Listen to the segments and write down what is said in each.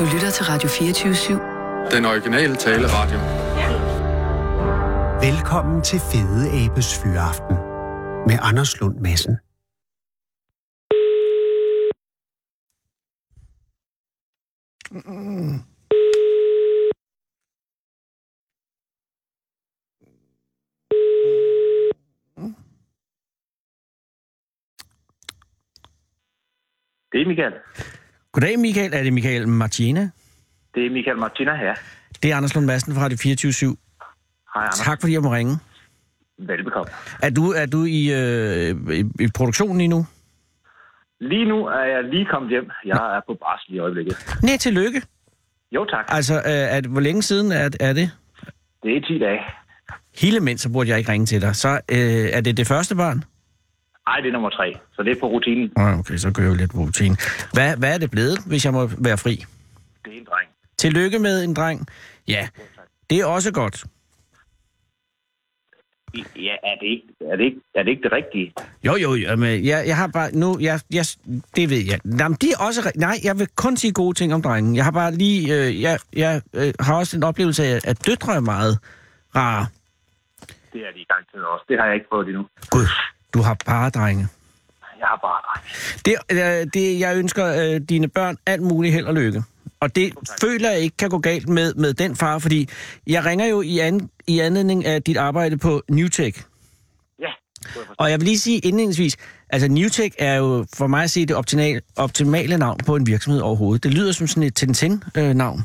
Du lytter til Radio 24-7. Den originale taleradio. Velkommen til Fede Abes Fyraften med Anders Lund Madsen. Det er Michael. Goddag Michael. Er det Michael Martina? Det er Michael Martina her. Det er Anders Lund Madsen fra Radio 24 Hej, Anders. Tak fordi jeg må ringe. Velbekomme. Er du, er du i, øh, i, i produktionen lige nu? Lige nu er jeg lige kommet hjem. Jeg er på barsel i øjeblikket. Nej, tillykke. Jo, tak. Altså, øh, er, hvor længe siden er, er det? Det er 10 dage. Hele mens, så burde jeg ikke ringe til dig. Så øh, er det det første barn? Ej, det er nummer tre. Så det er på rutinen. Oh, okay, så gør jeg jo lidt på rutinen. Hvad, hvad er det blevet, hvis jeg må være fri? Det er en dreng. Tillykke med en dreng. Ja, det er også godt. Ja, er det ikke er det, ikke, er det, ikke det rigtige? Jo, jo, jo men jeg, jeg har bare... Nu, jeg, jeg, det ved jeg. Jamen, de er også... Nej, jeg vil kun sige gode ting om drengen. Jeg har bare lige... Øh, jeg jeg øh, har også en oplevelse af, at døtre er meget rare. Det er de i gang til også. Det har jeg ikke prøvet endnu. Gud, du har bare drenge. Jeg har bare dreng. Det, øh, det, jeg ønsker øh, dine børn alt muligt held og lykke. Og det føler jeg ikke kan gå galt med, med den far, fordi jeg ringer jo i, an, i anledning af dit arbejde på Newtech. Ja. Og jeg vil lige sige indledningsvis, altså Newtech er jo for mig at sige det optimale, optimale navn på en virksomhed overhovedet. Det lyder som sådan et Tintin-navn.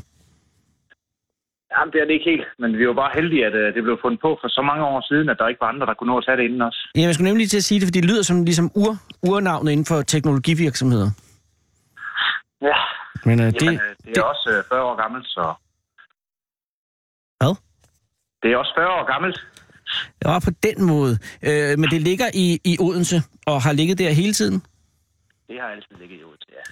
Jamen, det er det ikke helt. Men vi var bare heldige, at uh, det blev fundet på for så mange år siden, at der ikke var andre, der kunne nå at tage det inden os. Ja, jeg skulle nemlig til at sige det, fordi det lyder som ligesom ur, urnavnet inden for teknologivirksomheder. Ja. Men øh, det, Jamen, øh, det er også uh, 40 år gammelt, så... Hvad? Det er også 40 år gammelt. Ja, på den måde. Øh, men det ligger i, i Odense, og har ligget der hele tiden. Det har altid ligget i Odense, ja.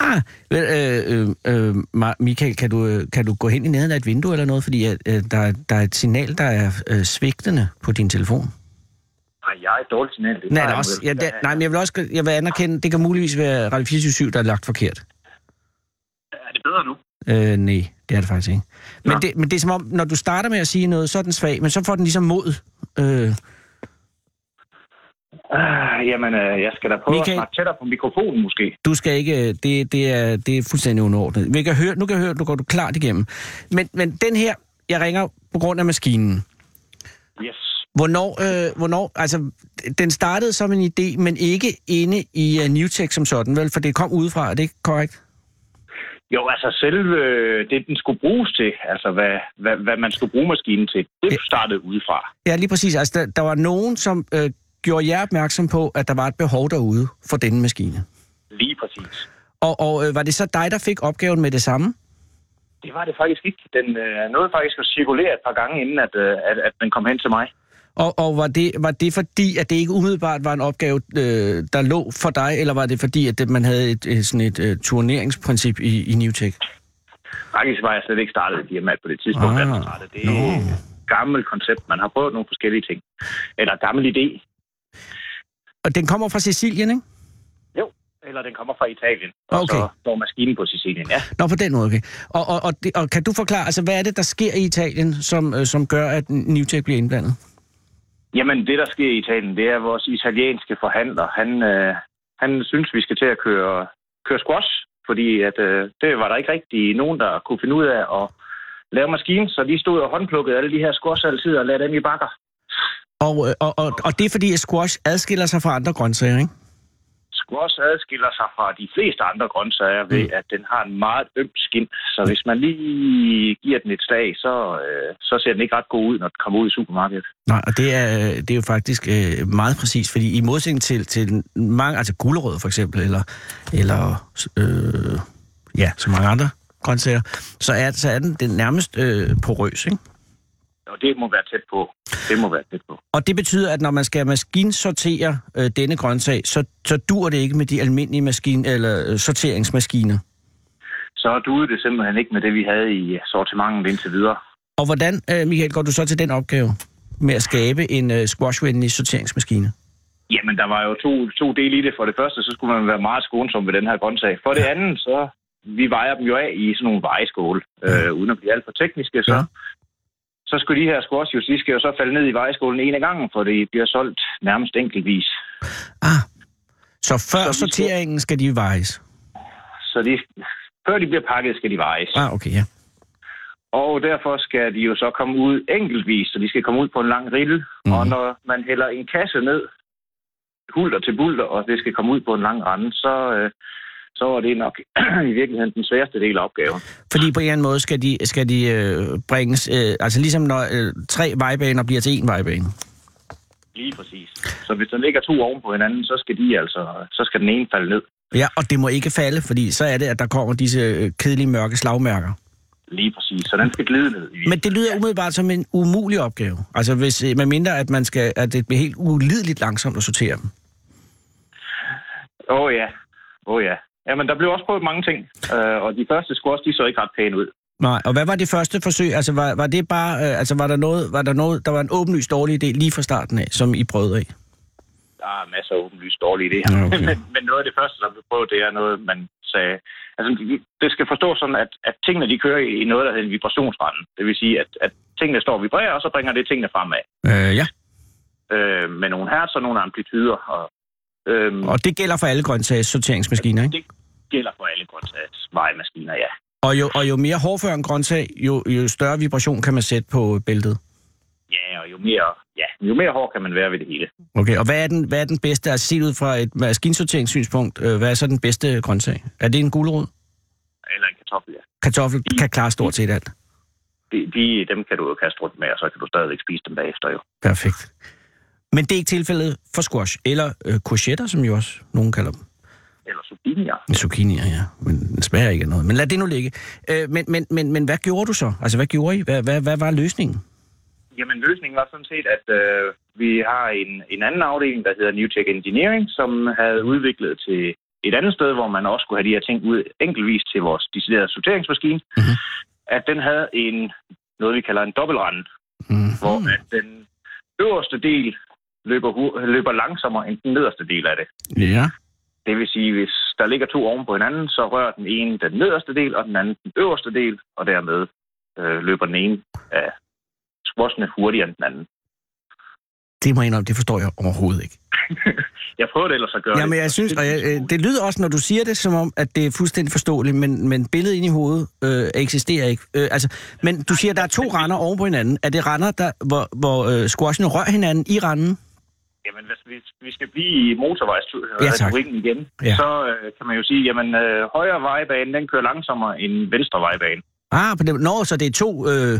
Ah, øh, øh, øh, Michael, kan du, øh, kan du gå hen i nærheden af et vindue eller noget? Fordi øh, der, er- der er et signal, der er øh, svigtende på din telefon. Nej, jeg er et dårligt signal. Det Nej, også, ja, have. nej, men jeg vil også jeg vil anerkende, det kan muligvis være Radio 24 der er lagt forkert. Er det bedre nu? Øh, nej, det er det faktisk ikke. Men det, men det er som om, når du starter med at sige noget, så er den svag, men så får den ligesom mod. Øh, Ah, jamen, øh, jeg skal da prøve Michael? at snakke tættere på mikrofonen, måske. du skal ikke, det, det, er, det er fuldstændig underordnet. Vi kan høre, nu kan jeg høre, nu går du klart igennem. Men, men den her, jeg ringer på grund af maskinen. Yes. Hvornår, øh, hvornår, altså, den startede som en idé, men ikke inde i uh, Newtech som sådan, vel? For det kom udefra, er det ikke korrekt? Jo, altså selve øh, det, den skulle bruges til, altså hvad, hvad, hvad man skulle bruge maskinen til, det startede udefra. Ja, lige præcis. Altså, der, der var nogen, som øh, gjorde jer opmærksom på, at der var et behov derude for denne maskine. Lige præcis. Og, og øh, var det så dig, der fik opgaven med det samme? Det var det faktisk ikke. Den øh, nåede faktisk at cirkulere et par gange, inden at, øh, at, at den kom hen til mig. Og, og var, det, var det fordi, at det ikke umiddelbart var en opgave, øh, der lå for dig, eller var det fordi, at det, man havde et, sådan et uh, turneringsprincip i, i Newtech? Faktisk var jeg slet ikke startet i firmaet på det tidspunkt, Ah, startede. Det er et gammelt koncept. Man har prøvet nogle forskellige ting. Eller gammel idé. Og den kommer fra Sicilien, ikke? Jo. Eller den kommer fra Italien. Og Okay. så står maskinen på Sicilien, ja. Nå, på den måde, okay. Og, og, og, og kan du forklare, altså hvad er det, der sker i Italien, som, øh, som gør, at Newtech bliver indblandet? Jamen, det der sker i Italien, det er vores italienske forhandler. Han, øh, han synes, vi skal til at køre, køre squash, fordi at, øh, det var der ikke rigtig nogen, der kunne finde ud af at lave maskinen, så de stod og håndplukkede alle de her squash altid og lagde dem i bakker. Og, øh, og, og, og det er fordi, at squash adskiller sig fra andre grøntsager, ikke? Squash adskiller sig fra de fleste andre grøntsager ved, Mm. at den har en meget øm skin. Så hvis man lige giver den et slag, så, øh, så ser den ikke ret god ud, når den kommer ud i supermarkedet. Nej, og det er, det er jo faktisk øh, meget præcis, fordi i modsætning til, til mange, altså gulerødder for eksempel, eller, eller øh, ja, så mange andre grøntsager, så er, så er den, den nærmest øh, porøs, ikke? Og det må være tæt på. Det må være tæt på. Og det betyder, at når man skal maskinsortere øh, denne grøntsag, så, så dur det ikke med de almindelige maskin, eller, øh, sorteringsmaskiner. Så duede det simpelthen ikke med det, vi havde i sortimentet indtil videre. Og hvordan, øh, Michael, går du så til den opgave med at skabe en øh, squashvenlig sorteringsmaskine? Jamen, der var jo to, to dele i det. For det første, så skulle man være meget skånsom ved den her grøntsag. For det andet, så vi vejer dem jo af i sådan nogle vejeskåle, øh, uden at blive alt for tekniske, så, Ja. Så skulle de her squash de skal jo så falde ned i vejeskålen en af gangen, for det bliver solgt nærmest enkeltvis. Ah. Så før Så sorteringen skal de vejes? Så de, før de bliver pakket, skal de vejes. Ah, okay, ja. Og derfor skal de jo så komme ud enkeltvis, så de skal komme ud på en lang rille. Mm. Og når man hælder en kasse ned, hulter til bulter, og det skal komme ud på en lang rende, så, øh, så er det nok i virkeligheden den sværeste del af opgaven. Fordi på en eller anden måde skal de, skal de øh, bringes... Øh, altså ligesom når øh, tre vejbaner bliver til én vejbane. Lige præcis. Så hvis der ligger to oven på hinanden, så skal de altså, så skal den ene falde ned. Ja, og det må ikke falde, fordi så er det, at der kommer disse øh, kedelige mørke slagmærker. Lige præcis. Så den skal glide ned. I Men det lyder umiddelbart som en umulig opgave. Altså, hvis, øh, med mindre, at, man skal, at det bliver helt ulideligt langsomt at sortere dem. Åh oh, ja. Åh oh, ja. Jamen, der blev også prøvet mange ting. Øh, og de første squash, de så ikke ret pæne ud. Nej, og hvad var det første forsøg? Altså, var, var det bare... Øh, altså, var der, noget, var der noget... Der var en åbenlyst dårlig idé lige fra starten af, som I prøvede af? Der er masser af åbenlyst dårlige idéer. Ja, okay. men, men noget af det første, der blev prøvet, det er noget, man sagde... Altså, det- det skal forstås sådan, at, at tingene de kører i noget, der hedder en vibrationsrende. Det vil sige, at, at tingene står og vibrerer, og så bringer det tingene fremad. Øh, ja. Øh, med nogle hertz og nogle amplituder. Og, øhm, Og det gælder for alle grøntsags sorteringsmaskiner, ikke? det gælder for alle grøntsags vejemaskiner, ja. Og jo, og jo mere hårdfør en grøntsag, jo, jo større vibration kan man sætte på bæltet. Ja, og jo mere, ja, jo mere hård kan man være ved det hele. Okay, og hvad er den, hvad er den bedste, altså set ud fra et maskinsorteringssynspunkt, øh, hvad er så den bedste grøntsag? Er det en gulerod? Eller en kartoffel, ja. Kartoffel kan klare stort set alt. De, de, dem kan du jo kaste rundt med, og så kan du stadigvæk spise dem bagefter jo. Perfekt. Men det er ikke tilfældet for squash, eller øh, courgetter, som jo også nogen kalder dem. Eller zucchinier. Zucchinier, ja. Men smager ikke af noget. Men lad det nu ligge. Øh, men, men, men, men hvad gjorde du så? Altså, hvad gjorde I? Hvad, hvad, hvad var løsningen? Jamen, løsningen var sådan set, at øh, vi har en, en anden afdeling, der hedder New Tech Engineering, som havde udviklet til et andet sted, hvor man også skulle have de her ting ud enkeltvis til vores deciderede sorteringsmaskine, Mhm. mm-hmm. at den havde en, noget vi kalder en dobbeltrende, Mm. hvor at den øverste del løber, løber langsommere end den nederste del af det. Ja. Det vil sige, hvis der ligger to oven på hinanden, så rører den ene den nederste del, og den anden den øverste del, og dermed øh, løber den ene af squashene hurtigere end den anden. Det må jeg indrømme, det forstår jeg overhovedet ikke. Jeg prøvede ellers at gøre Jamen, jeg synes, og jeg, øh, det lyder også, når du siger det, som om, at det er fuldstændig forståeligt, men, men billedet ind i hovedet øh, eksisterer ikke. Øh, altså, men du siger, at der er to render oven på hinanden. Er det render, der, hvor, hvor øh, squashene rører hinanden i renden? Jamen, hvis vi, vi skal blive i Ja, motorvejsretorikken igen, Ja. ja. så øh, kan man jo sige, jamen øh, højre vejbane, den kører langsommere end venstre vejbane. Ah, på det, nå, så det er to... Øh,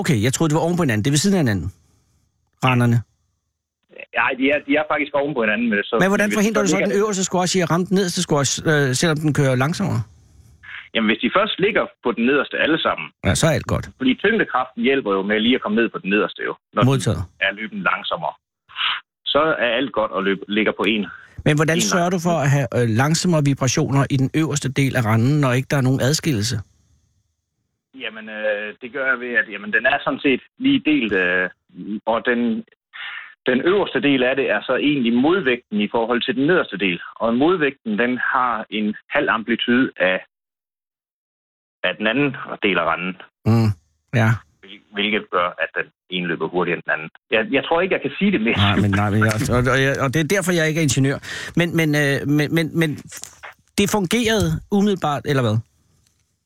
okay, jeg troede, det var oven på hinanden. Det er ved siden af hinanden. Renderne. Nej, de er, de er faktisk oven på hinanden. Med det, så Men hvordan forhindrer du så den øverste squash i at ramme den nederste squash, øh, selvom den kører langsommere? Jamen, hvis de først ligger på den nederste alle sammen, Ja, så er alt godt. fordi tyngdekraften hjælper jo med lige at komme ned på den nederste jo, når den Modtaget. er løbet langsommere. Så er alt godt og løb, ligger på en. Men hvordan En sørger du for at have øh, langsommere vibrationer i den øverste del af randen, når ikke der er nogen adskillelse? Jamen, øh, det gør jeg ved, at jamen, den er sådan set lige delt, øh, og den, den øverste del af det er så egentlig modvægten i forhold til den nederste del. Og modvægten, den har en halv amplitude af, af den anden del af randen, Mm. Ja, hvilket gør, at den ene løber hurtigere end den anden. Jeg, jeg tror ikke, jeg kan sige det mere. nej, men, nej, men jeg, og, og, og det er derfor, jeg ikke er ingeniør. Men, men, øh, men, men, men det fungerede umiddelbart, eller hvad?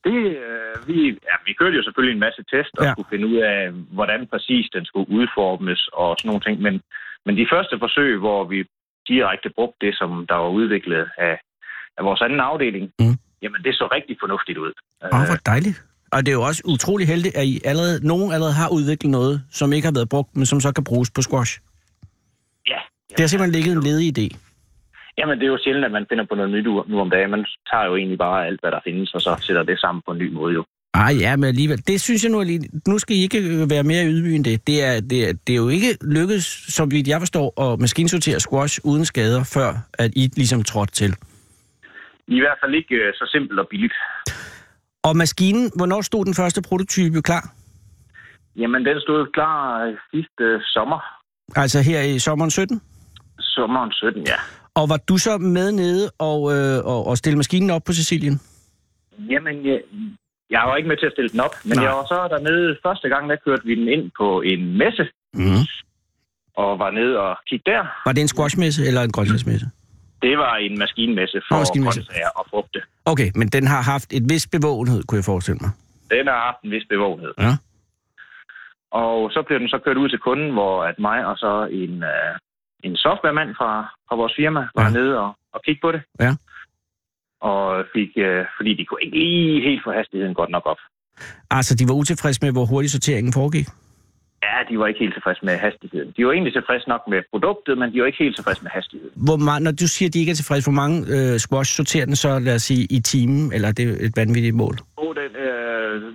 Det, øh, vi, ja, vi kørte jo selvfølgelig en masse test og ja. skulle finde ud af, hvordan præcis den skulle udformes og sådan nogle ting. Men, men de første forsøg, hvor vi direkte brugte det, som der var udviklet af, af vores anden afdeling, Mm. jamen det så rigtig fornuftigt ud. Åh, oh, hvor dejligt. Og det er jo også utrolig heldigt, at I allerede, nogen allerede har udviklet noget, som ikke har været brugt, men som så kan bruges på squash. ja, Det har simpelthen ligget en ledig idé. Jamen det er jo sjældent, at man finder på noget nyt nu om dagen. Man tager jo egentlig bare alt, hvad der findes, og så sætter det sammen på en ny måde jo. Ej, ja, men alligevel. Det synes jeg nu lige... Nu skal I ikke øh, være mere ydmyge end det. Det er, det, er, det er jo ikke lykkedes, som vidt jeg forstår, at maskinsortere squash uden skader, før at I ligesom trådte til. I hvert fald ikke øh, så simpelt og billigt. Og maskinen, hvornår stod den første prototype klar? Jamen den stod klar øh, sidste øh, sommer. Altså her i sommeren 17? Sommeren 17, ja. Og var du så med nede og, øh, og, og stille maskinen op på Sicilien? Jamen, jeg, jeg var ikke med til at stille den op, men Nej. Jeg var så dernede første gang, der kørte vi den ind på en messe, Mm. og var nede og kigge der. Var det en squashmesse eller en grøntsagsmesse? Det var en maskinmesse for grøntsager og frugte. Okay, men den har haft et vis bevågenhed, kunne jeg forestille mig. Den har haft en vis bevågenhed. Ja. Og så blev den så kørt ud til kunden, hvor at mig og så en, øh, en softwaremand fra, fra vores firma var ja. nede og, og kigge på det. Ja. Og fik, øh, fordi de kunne ikke lige helt få hastigheden godt nok op. Altså, de var utilfredse med, hvor hurtigt sorteringen foregik? Ja, de var ikke helt tilfredse med hastigheden. De var egentlig tilfredse nok med produktet, men de var ikke helt tilfredse med hastigheden. Hvor meget, når du siger, at de ikke er tilfredse, hvor mange øh, squash sorterer den så, lad os sige, i timen, eller er det et vanvittigt mål? Oh, den, øh,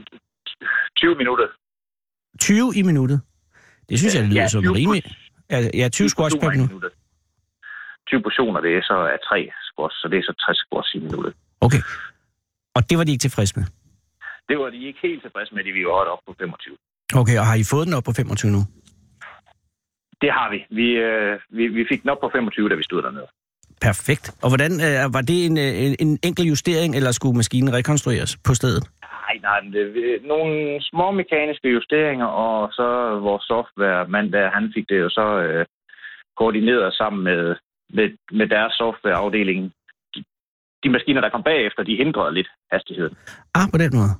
20 minutter. 20 i minuttet? Det synes jeg lyder Ja, som 20 rimeligt. Ja, ja 20 squash per minut. minuttet. 20 portioner, det er så af tre squash, så det er så 60 squash i minuttet. Okay. Og det var de ikke tilfredse med? Det var de ikke helt tilfredse med, de vi var op på 25. Okay, og har I fået den op på 25 nu? Det har vi. Vi, øh, vi, vi fik den op på 25, da vi stod dernede. Perfekt. Og hvordan øh, var det en, øh, en, en enkel justering, eller skulle maskinen rekonstrueres på stedet? Nej, nej, det, nogle små mekaniske justeringer, og så vores softwaremand der, han fik det jo så øh, koordineret sammen med, med, med deres softwareafdeling. De, de maskiner, der kom bagefter, de hindrede lidt hastigheden. Ah, på den måde.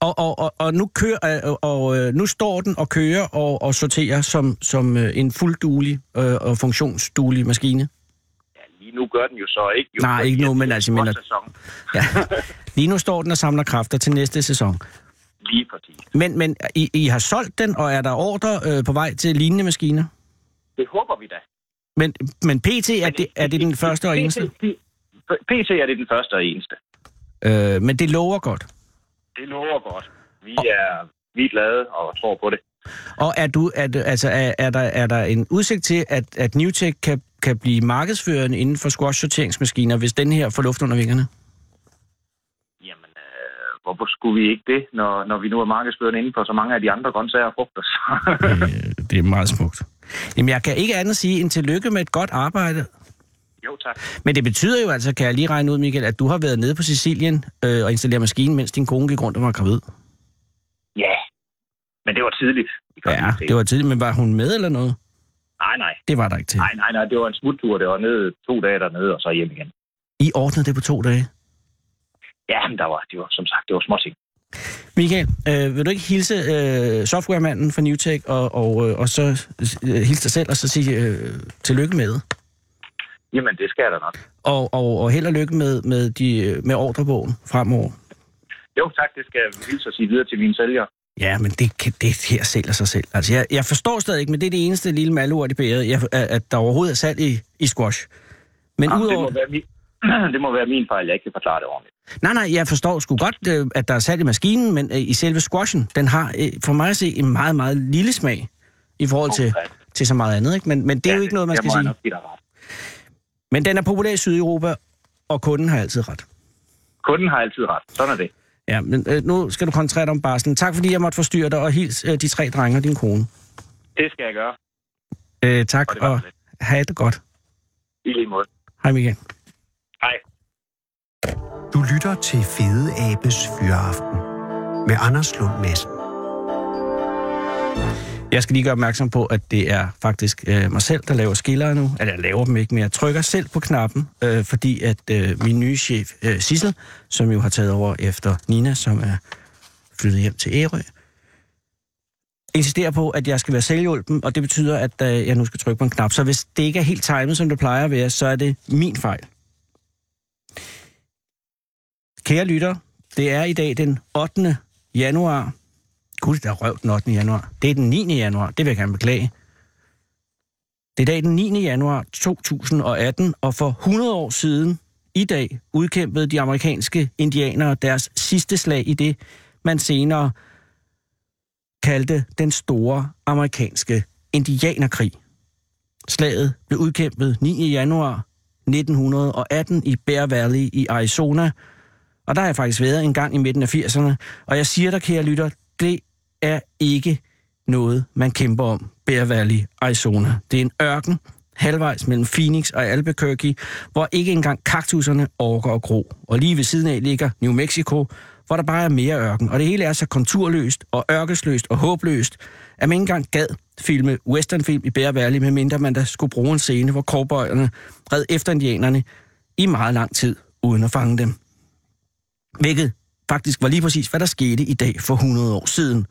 Og, og, og, og nu kører, øh, og, øh, nu står den og kører og, og sorterer som, som øh, en fuldduelig øh, og funktionsduelig maskine. Ja, lige nu gør den jo så ikke. Jo, Nej, ikke nu, men altså, sæson. Ja. Lige nu står den og samler kræfter til næste sæson. Lige præcis. Men, men I, I har solgt den, og er der ordre øh, på vej til lignende maskiner? Det håber vi da. Men, men PT, er det, er det den første og eneste? PT er det den første og eneste. Øh, men det lover godt. Det lover godt. Vi er, vi er glade og tror på det. Og er, du, er, det- altså, er, er, der, er der en udsigt til, at, at Newtek kan, kan blive markedsførende inden for squash-sorteringsmaskiner, hvis den her får luft under vingerne? Jamen, øh, hvorfor skulle vi ikke det, når, når vi nu er markedsførende inden for så mange af de andre grøntsager og frugter? Øh, det er meget smukt. Jamen, jeg kan ikke andet sige end tillykke med et godt arbejde. Jo, tak. Men det betyder jo altså, kan jeg lige regne ud, Michael, at du har været nede på Sicilien øh, og installeret maskinen, mens din kone gik rundt og var gravid. Ja, men det var tidligt. Ja, det var tidligt, men var hun med eller noget? Nej, nej. Det var der ikke til. Nej, nej, nej. Det var en smuttur. Det var nede to dage dernede, og så hjem igen. I ordnede det på to dage. Ja, men der var, det var, som sagt, det var småting. Michael, øh, vil du ikke hilse øh, softwaremanden fra Newtek, og, og, øh, og så øh, hilse dig selv, og så sige øh, tillykke med? Jamen, det skal jeg da nok. Og, og, og held og lykke med, med, de, med ordrebogen fremover. Jo, tak. Det skal jeg hilse at sige videre til mine sælgere. Ja, men det, kan, det her sælger sig selv. Altså, jeg, jeg forstår stadig ikke, men det er det eneste lille malurt i bæret, jeg, at, der overhovedet er salg i, i squash. Men Jamen, det, udover... må være min, det må være min fejl, jeg ikke kan forklare det ordentligt. Nej, nej, jeg forstår sgu godt, øh, at der er salg i maskinen, men øh, i selve squashen, den har øh, for mig at se en meget, meget lille smag i forhold til, Okay. til så meget andet. Ikke? Men, men det er jo ikke noget, man skal sige. nok give dig ret. Men den er populær i Sydeuropa, og kunden har altid ret. Kunden har altid ret. Sådan er det. Ja, men øh, nu skal du koncentrere dig om barslen. Tak fordi jeg måtte forstyrre dig, og hils øh, de tre drenge og din kone. Det skal jeg gøre. Øh, tak, Og det og lidt. have det godt. I lige måde. Hej Michael. Hej. Du lytter til Fede Abes Fyraften med Anders Lund Madsen. Jeg skal lige gøre opmærksom på, at det er faktisk øh, mig selv, der laver skillere nu. Eller jeg laver dem ikke, men jeg trykker selv på knappen, øh, fordi at øh, min nye chef, øh, Sissel, som jo har taget over efter Nina, som er flyttet hjem til Ærø, insisterer på, at jeg skal være selvhjulpen, og det betyder, at øh, jeg nu skal trykke på en knap. Så hvis det ikke er helt timet, som det plejer at være, så er det min fejl. Kære lytter, det er i dag den 8. januar Gud, der røv den 8. januar. Det er den 9. januar. Det vil jeg gerne beklage. Det er dag den 9. januar 2018, og for 100 år siden i dag udkæmpede de amerikanske indianere deres sidste slag i det, man senere kaldte den store amerikanske indianerkrig. Slaget blev udkæmpet 9. januar 1918 i Bear Valley i Arizona, og der har jeg faktisk været en gang i midten af 80'erne, og jeg siger dig, kære lytter, det er ikke noget, man kæmper om. Bear Valley, Arizona. Det er en ørken. halvvejs mellem Phoenix og Albuquerque, hvor ikke engang kaktuserne orker at gro. Og lige ved siden af ligger New Mexico, hvor der bare er mere ørken. Og det hele er så konturløst og ørkesløst og håbløst, at man ikke engang gad filme westernfilm i Bear Valley, medmindre man da skulle bruge en scene, hvor cowboyerne red efter indianerne i meget lang tid, uden at fange dem. Hvilket faktisk var lige præcis, hvad der skete i dag for 100 år siden.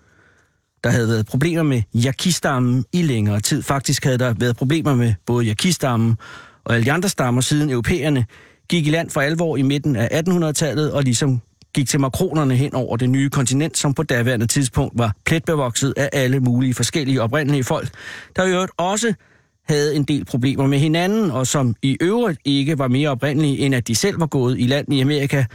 Der havde været problemer med jakistammen i længere tid. Faktisk havde der været problemer med både jakistammen og alle de andre stammer, siden europæerne gik i land for alvor i midten af 1800-tallet og ligesom gik til makronerne hen over det nye kontinent, som på daværende tidspunkt var pletbevokset af alle mulige forskellige oprindelige folk, der i øvrigt også havde en del problemer med hinanden, og som i øvrigt ikke var mere oprindelige, end at de selv var gået i land i Amerika,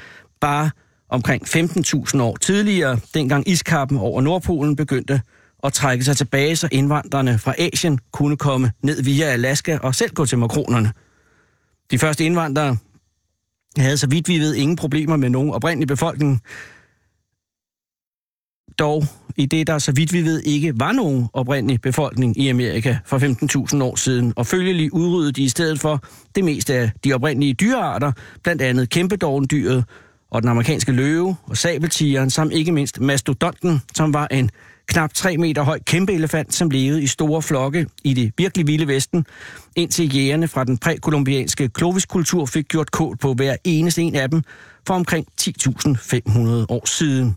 bare omkring 15.000 år tidligere, dengang iskappen over Nordpolen begyndte at trække sig tilbage, så indvandrerne fra Asien kunne komme ned via Alaska og selv gå til makronerne. De første indvandrere havde så vidt vi ved ingen problemer med nogen oprindelig befolkning. Dog i det, der så vidt vi ved ikke var nogen oprindelig befolkning i Amerika for 15.000 år siden, og følgelig udryddede de i stedet for det meste af de oprindelige dyrearter, blandt andet kæmpedovendyret, og den amerikanske løve og sabeltigeren, samt ikke mindst mastodonten, som var en knap 3 meter høj kæmpe elefant, som levede i store flokke i det virkelig vilde vesten, indtil jægerne fra den prækolumbianske kloviskultur fik gjort kål på hver eneste en af dem for omkring 10.500 år siden.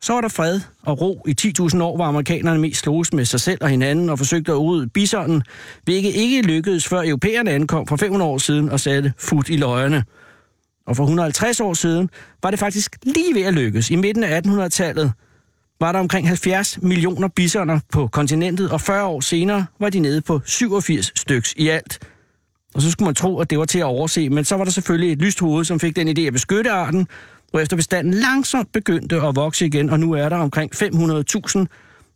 Så var der fred og ro i 10.000 år, var amerikanerne mest sloges med sig selv og hinanden og forsøgte at udrydde bisonen, hvilket ikke lykkedes, før europæerne ankom for 500 år siden og satte fod i løjerne. Og for 150 år siden var det faktisk lige ved at lykkes. I midten af 1800-tallet var der omkring 70 millioner bisoner på kontinentet, og 40 år senere var de nede på 87 styks i alt. Og så skulle man tro, at det var til at overse, men så var der selvfølgelig et lyst hoved, som fik den idé at beskytte arten, efter bestanden langsomt begyndte at vokse igen, og nu er der omkring 500.000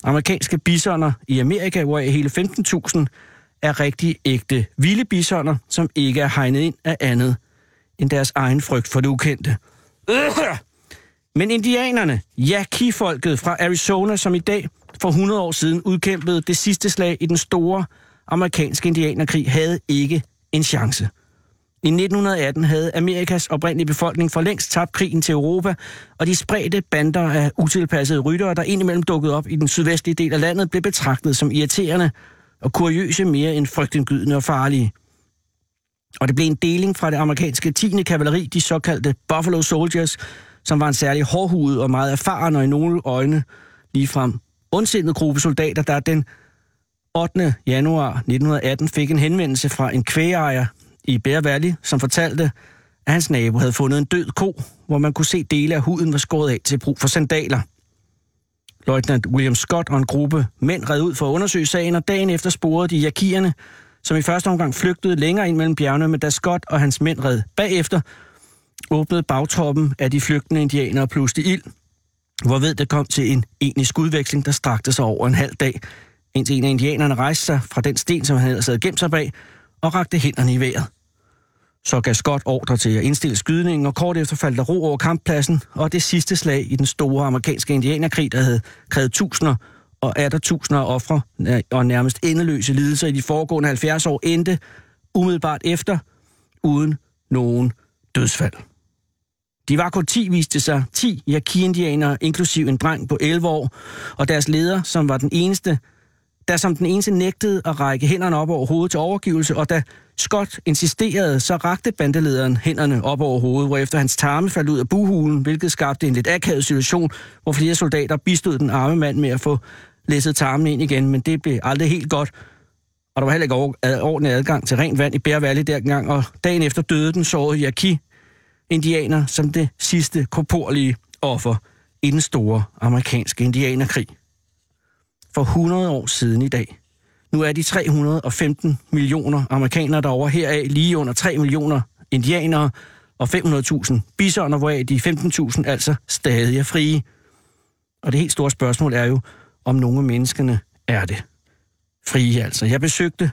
amerikanske bisoner i Amerika, hvor hele 15.000 er rigtig ægte vilde bisoner, som ikke er hegnet ind af andet end deres egen frygt for det ukendte. Men indianerne, ja, kifolket fra Arizona, som i dag for 100 år siden udkæmpede det sidste slag i den store amerikanske indianerkrig, havde ikke en chance. I 1918 havde Amerikas oprindelige befolkning for længst tabt krigen til Europa, og de spredte bander af utilpassede ryttere, der indimellem dukkede op i den sydvestlige del af landet, blev betragtet som irriterende og kuriøse mere end frygtindgydende og farlige. Og det blev en deling fra det amerikanske 10. kavaleri, de såkaldte Buffalo Soldiers, som var en særlig hårdhudet og meget erfaren og i nogle øjne ligefrem ondsindet gruppe soldater, der den 8. januar 1918 fik en henvendelse fra en kvægejer i Bear Valley, som fortalte, at hans nabo havde fundet en død ko, hvor man kunne se dele af huden var skåret af til brug for sandaler. Løjtnant William Scott og en gruppe mænd red ud for at undersøge sagen, og dagen efter sporede de jakierne, som i første omgang flygtede længere ind mellem bjergene, men da Scott og hans mænd red bagefter, åbnede bagtoppen af de flygtende indianere pludselig ild, hvorved det kom til en enig skudveksling, der strakte sig over en halv dag, indtil en af indianerne rejste sig fra den sten, som han havde sad gemt sig bag, og rakte hænderne i vejret. Så gav Scott ordre til at indstille skydningen, og kort efter faldt der ro over kamppladsen, og det sidste slag i den store amerikanske indianerkrig, der havde krævet tusinder og er der tusinder af ofre og nærmest endeløse lidelser i de foregående 70 år, endte umiddelbart efter, uden nogen dødsfald. De var kun 10, viste sig 10 Yaqui-indianere, inklusiv en dreng på 11 år, og deres leder, som var den eneste, der som den eneste nægtede at række hænderne op over hovedet til overgivelse, og da Scott insisterede, så rakte bandelederen hænderne op over hovedet, hvorefter hans tarme faldt ud af buhulen, hvilket skabte en lidt akavet situation, hvor flere soldater bistod den arme mand med at få læsset tarmen ind igen, men det blev aldrig helt godt. Og der var heller ikke ordentlig adgang til rent vand i Bear Valley dengang, og dagen efter døde den sårede Yaqui indianer som det sidste korporlige offer i den store amerikanske indianerkrig. For 100 år siden i dag. Nu er de 315 millioner amerikanere derovre heraf lige under 3 millioner indianere og 500.000 bisoner, hvoraf de 15.000 altså stadig er frie. Og det helt store spørgsmål er jo, om nogle af menneskene er det. Frie altså. Jeg besøgte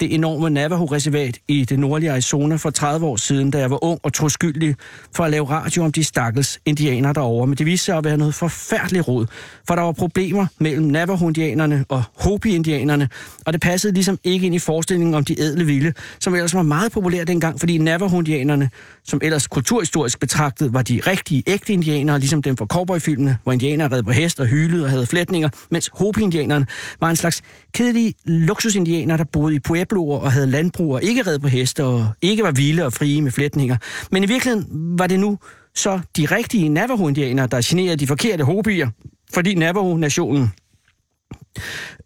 det enorme Navajo-reservat i det nordlige Arizona for 30 år siden, da jeg var ung og troskyldig for at lave radio om de stakkels indianere derovre. Men det viste sig at være noget forfærdeligt råd, for der var problemer mellem Navajo-indianerne og Hopi-indianerne, og det passede ligesom ikke ind i forestillingen om de ædle vilde, som ellers var meget populær dengang, fordi Navajo-indianerne, som ellers kulturhistorisk betragtet var de rigtige, ægte indianere, ligesom dem fra cowboyfilmene, hvor indianere red på hest og hylede og havde flætninger, mens Hopi-indianerne var en slags kedelige luksusindianer, der boede i Puebloer og havde landbrug og ikke red på heste og ikke var vilde og frie med flætninger. Men i virkeligheden var det nu så de rigtige Navajo-indianere, der generede de forkerte hobier, fordi Navajo-nationen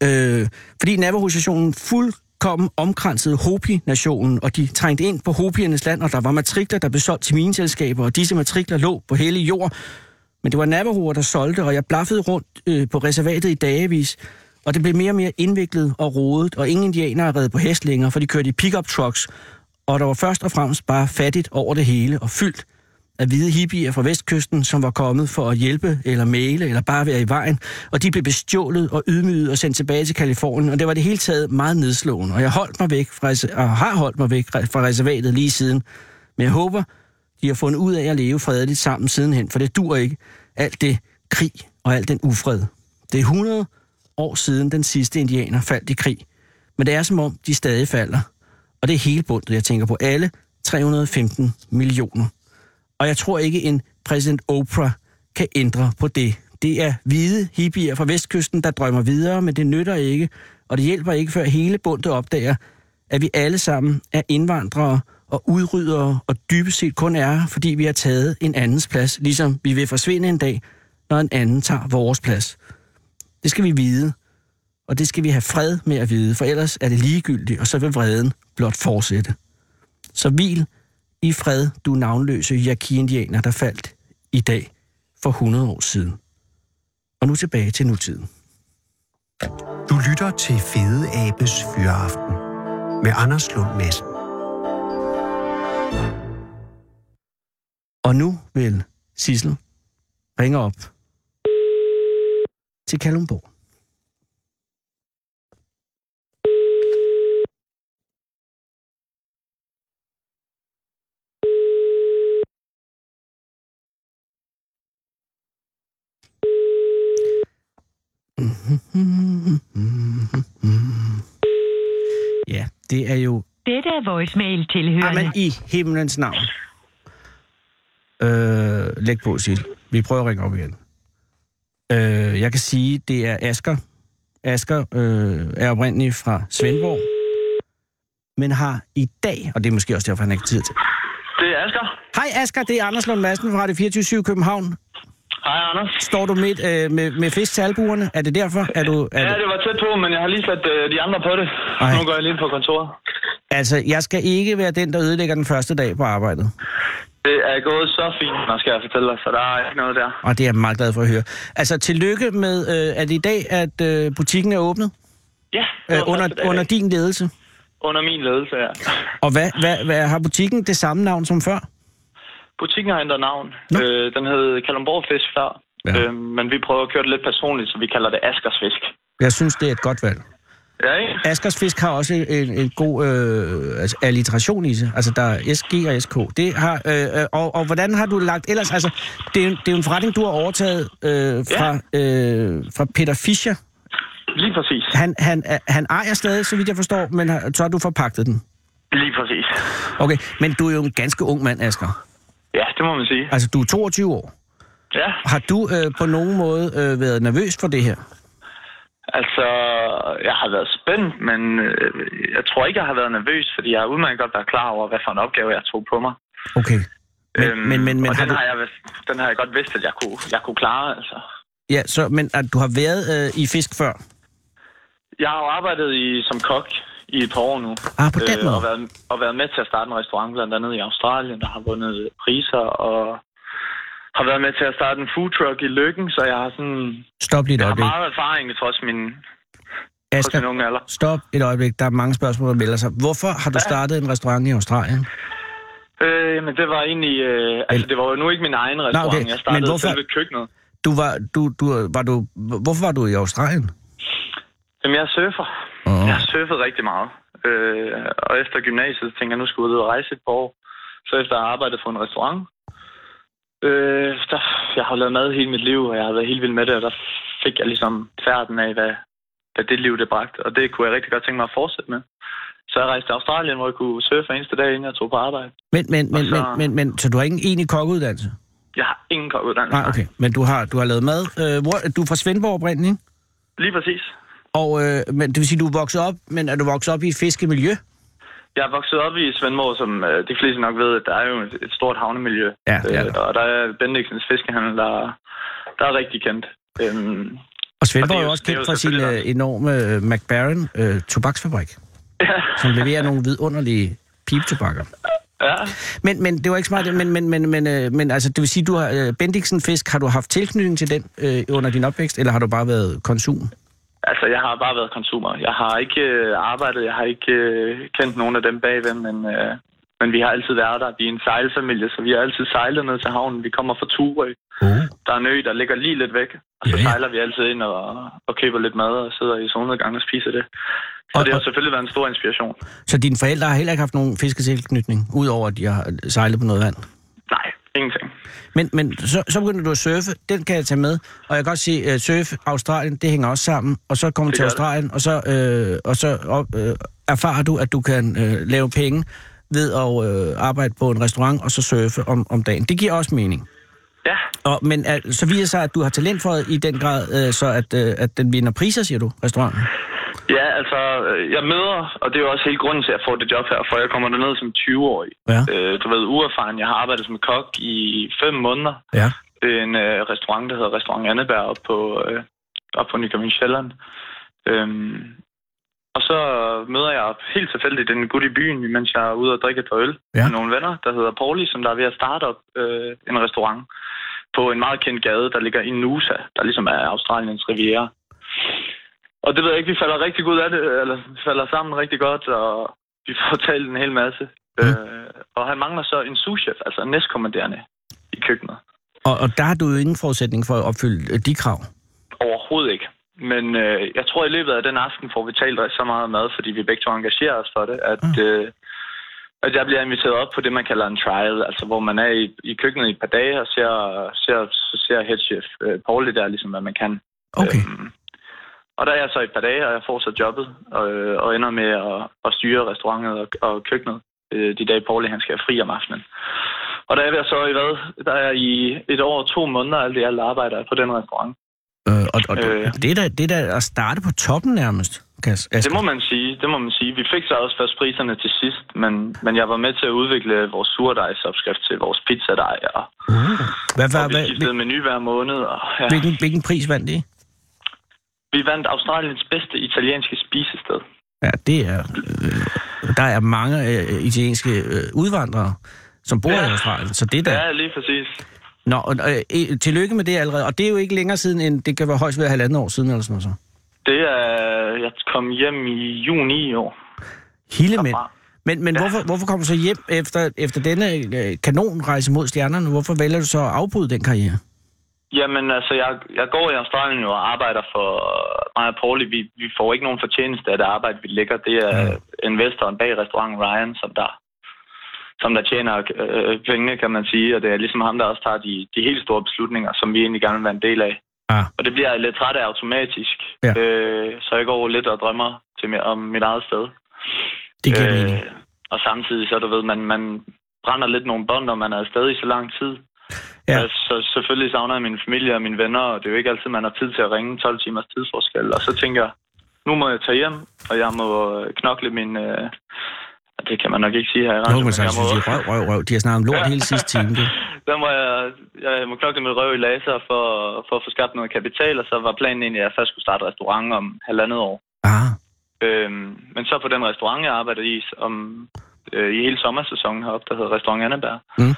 øh, fordi Navajo-nationen fuldkommen omkransede Hopi-nationen, og de trængte ind på Hopiernes land, og der var matrikler, der blev solgt til mineselskaber, og disse matrikler lå på hele jord. Men det var Navajoer, der solgte, og jeg blaffede rundt øh, på reservatet i dagevis, og det blev mere og mere indviklet og rodet, og ingen indianere red på hest længere, for de kørte i pickup trucks, og der var først og fremmest bare fattigt over det hele og fyldt af hvide hippier fra vestkysten, som var kommet for at hjælpe eller male eller bare være i vejen, og de blev bestjålet og ydmyget og sendt tilbage til Kalifornien, og det var det hele taget meget nedslående, og jeg holdt mig væk fra, og har holdt mig væk fra reservatet lige siden, men jeg håber, de har fundet ud af at leve fredeligt sammen sidenhen, for det dur ikke. Alt det krig og alt den ufred. Det er 100 år siden den sidste indianer faldt i krig. Men det er som om, de stadig falder. Og det er hele bundet, jeg tænker på alle 315 millioner. Og jeg tror ikke, en præsident Oprah kan ændre på det. Det er hvide hippier fra vestkysten, der drømmer videre, men det nytter ikke, og det hjælper ikke, før hele bundet opdager, at vi alle sammen er indvandrere og udryddere, og dybest set kun er, fordi vi har taget en andens plads, ligesom vi vil forsvinde en dag, når en anden tager vores plads. Det skal vi vide, og det skal vi have fred med at vide, for ellers er det ligegyldigt, og så vil vreden blot fortsætte. Så hvil i fred, du navnløse Yaqui-indianer, der faldt i dag for 100 år siden. Og nu tilbage til nutiden. Du lytter til Fede Abes Fyraften med Anders Lund Madsen. Og nu vil Sissel ringe op til Kalumborg. Ja, det er jo... Dette er voicemail tilhørende. Jamen, i himlens navn. Øh, læg på, Sil. Vi prøver at ringe op igen. Øh, jeg kan sige, det er Asker. Asker øh, er oprindelig fra Svendborg, men har i dag, og det er måske også derfor, han ikke tid til. Det er Asger. Hej Asker, det er Anders Lund Madsen fra Radio 24 København. Hej, Anders. Står du midt øh, med, med fisk til albuerne? Er det derfor? Er du, er Ja, det var tæt på, men jeg har lige sat øh, de andre på det. Ej. Nu går jeg lige ind på kontoret. Altså, jeg skal ikke være den, der ødelægger den første dag på arbejdet. Det er gået så fint, nu skal jeg fortælle dig, så der er ikke noget der. Og det er jeg meget glad for at høre. Altså, tillykke med, øh, er det i dag, at øh, butikken er åbnet? Ja, Øh, under, under din ledelse? under min ledelse, ja. Og hvad, hvad, hvad, har butikken det samme navn som før? Butikken har ændret navn. Øh, den hed Kalundborg Fisk før. Ja. Øh, men vi prøver at køre det lidt personligt, så vi kalder det Askers Fisk. Jeg synes, det er et godt valg. Ja, ikke? Askers Fisk har også en, en god øh, altså, alliteration i sig. Altså, der er SG og SK. Det har, øh, øh, og, og hvordan har du lagt ellers? Altså, det er, det er jo en forretning, du har overtaget øh, fra, øh, fra Peter Fischer. Lige præcis. Han, han, øh, han ejer stadig, så vidt jeg forstår, men så har du forpagtet den. Lige præcis. Okay, men du er jo en ganske ung mand, Asger. Ja, det må man sige. Altså, du er 22 år. Ja, Har du øh, på nogen måde øh, været nervøs for det her? Altså, jeg har været spændt, men øh, jeg tror ikke, jeg har været nervøs, fordi jeg har udmærket godt været klar over, hvad for en opgave jeg tog på mig. Okay. Men, Øhm, men, men, men og har den, du... har jeg, den har jeg godt vidst, at jeg kunne, jeg kunne klare, altså. Ja, så, men at du har været øh, i fisk før? Jeg har jo arbejdet i, som kok i et par år nu. Ah, på den måde. og, været, og været med til at starte en restaurant, blandt andet i Australien, der har vundet priser, og har været med til at starte en food truck i Lykken, så jeg har sådan... Stop lige et Jeg har øjeblik. meget erfaring, trods min, trods min Asger, unge alder. stop et øjeblik. Der er mange spørgsmål, der melder sig. Hvorfor har du Ja. startet en restaurant i Australien? Øh, men det var egentlig... Øh, altså, det var jo nu ikke min egen restaurant. okay. Jeg startede Men hvorfor- selve køkkenet. Du var, du, du, var du, hvorfor var du i Australien? Jamen, jeg surfer. Åh. Jeg har surfet rigtig meget. Øh, og efter gymnasiet så tænkte jeg, nu skulle jeg ud og rejse et par år. Så efter at have arbejdet på en restaurant, øh, der, jeg har lavet mad hele mit liv, og jeg har været helt vild med det, og der fik jeg ligesom færden af, hvad, hvad det liv det bragte. Og det kunne jeg rigtig godt tænke mig at fortsætte med. Så jeg rejste til Australien, hvor jeg kunne surfe eneste dag, inden jeg tog på arbejde. Men, men, men, så- men, men, men, så du har ingen egentlig kokkeuddannelse? Jeg har ingen kokkeuddannelse. Nej, okay. Men du har, du har lavet mad. Øh, hvor, du er fra Svendborg oprindeligt, ikke? Lige præcis. Og, øh, men det vil sige, du er vokset op, men er du vokset op i et fiskemiljø? Jeg er vokset op i Svendborg, som øh, de fleste nok ved, at der er jo et, et stort havnemiljø. Ja, det er der. Øh, og der er Bendiksens Fiskehandel, der, der er rigtig kendt. Øhm, Og Svendborg Og er jo- også kendt for sin øh, enorme øh, McBaron øh, tobaksfabrik, ja, som leverer nogle vidunderlige pipetobakker. ja. Men, men det var ikke smart, men, men, men, men, øh, men altså, det vil sige, du har øh, Bendiksen Fisk, har du haft tilknytning til den øh, under din opvækst, eller har du bare været konsum? Altså, jeg har bare været konsumer. Jeg har ikke øh, arbejdet, jeg har ikke øh, kendt nogen af dem bagved, men, øh, men vi har altid været der. Vi er en sejlfamilie, så vi har altid sejlet ned til havnen. Vi kommer fra Turø. Oh. Der er en ø, der ligger lige lidt væk. Og så Ja, ja. sejler vi altid ind og, og køber lidt mad og sidder i solnedgang og spiser det. Så Og- det har selvfølgelig været en stor inspiration. Så dine forældre har heller ikke haft nogen fisketilknytning, udover at de har sejlet på noget vand? Nej, ingenting. Men, men så, så begynder du at surfe, den kan jeg tage med, og jeg kan også sige, at surf Australien, det hænger også sammen, og så kommer du til gør det. Australien, og så, øh, og så op, øh, erfarer du, at du kan øh, lave penge ved at øh, arbejde på en restaurant, og så surfe om, om dagen. Det giver også mening. Ja, Og, men øh, så viser sig, at du har talent for det i den grad, øh, så at, øh, at den vinder priser, siger du, restauranten. Ja altså, øh, jeg møder, og det er jo også hele grunden til, at jeg får det job her, for jeg kommer derned som 20-årig. Ja. Øh, du ved, uerfaren. Jeg har arbejdet som kok i fem måneder. Ja. Det er en øh, restaurant, der hedder Restaurant Anneberg op på, øh, op på Nykøbing Sjælland. Øhm, og så møder jeg helt tilfældigt en gut i byen, mens jeg er ude og drikke et par øl Ja. med nogle venner, der hedder Pauli, som der er ved at starte op øh, en restaurant på en meget kendt gade, der ligger i Nusa, der ligesom er Australiens riviera. Og det ved jeg ikke, vi falder rigtig godt af det, eller vi falder sammen rigtig godt, og vi får talt en hel masse. Mm. Øh, og han mangler så en souschef, altså en næstkommanderende i køkkenet. Og, og der har du jo ingen forudsætning for at opfylde øh, de krav. Overhovedet ikke. Men øh, jeg tror, i løbet af den aften får vi talt så meget mad, fordi vi begge to engagerer os for det, at, Mm. øh, at jeg bliver inviteret op på det, man kalder en trial, altså hvor man er i, i køkkenet i et par dage og ser, ser, så ser headchef øh, Paul der ligesom, hvad man kan. Okay. Øhm, og der er jeg så i et par dage, og jeg får så jobbet, og, og ender med at, at styre restaurantet og, og køkkenet øh, de dage, Pauli han skal have fri om aftenen. Og der er jeg så i hvad? Der er i et år og to måneder, alt i alt arbejder på den restaurant. Øh, og og Øh. det, er da, det er da at starte på toppen nærmest, Kas. Det må man sige, det må man sige. Vi fik så også først priserne til sidst, men, men jeg var med til at udvikle vores surdejsopskrift til vores pizzadej, og, Uh. Hvad, og hvad, vi hvad, skiftede menu hver måned. Og, ja. hvilken, hvilken pris vandt I? Vi vandt Australiens bedste italienske spisested. Ja, det er... Øh, der er mange øh, italienske øh, udvandrere, som bor ja. i. Australien, så det er da... Ja, lige præcis. Nå, og, øh, tillykke med det allerede. Og det er jo ikke længere siden, end det kan være højst være halvanden år siden, eller sådan noget så. Det er... Jeg kom hjem i juni i år. Hillemænd. Derfra. Men, men ja. hvorfor, hvorfor kommer du så hjem efter, efter denne øh, kanonrejse mod stjernerne? Hvorfor vælger du så at afbryde den karriere? Jamen, altså, jeg, jeg går i Australien og arbejder for mig og Pauli. Vi, vi får ikke nogen fortjeneste af det arbejde, vi lægger. Det er investoren bag restauranten Ryan, som der, som der tjener øh, pengene, kan man sige. Og det er ligesom ham, der også tager de, de helt store beslutninger, som vi egentlig gerne vil være en del af. Ah. Og det bliver jeg lidt træt af automatisk. Ja. Øh, så jeg går lidt og drømmer til, om mit eget sted. Det giver øh, mening. og samtidig, så du ved, man, man brænder lidt nogle bånd, når man er afsted i så lang tid. Ja. Ja. Så selvfølgelig savner jeg min familie og mine venner, og det er jo ikke altid, man har tid til at ringe 12 timers tidsforskel. Og så tænker jeg, nu må jeg tage hjem, og jeg må øh, knokle min... Øh, det kan man nok ikke sige her i radioen, men så jeg synes jeg, røv, røv, røv. De har snakket om lort Ja. hele sidste time. Du. der må jeg, jeg må knokle mit røv i laser for, for at få skabt noget kapital, og så var planen egentlig, at jeg først skulle starte restaurant om halvandet år. Ah, Øhm, men så på den restaurant, jeg arbejdede i, om, øh, i hele sommersæsonen heroppe, der hedder Restaurant Anneberg, Mm.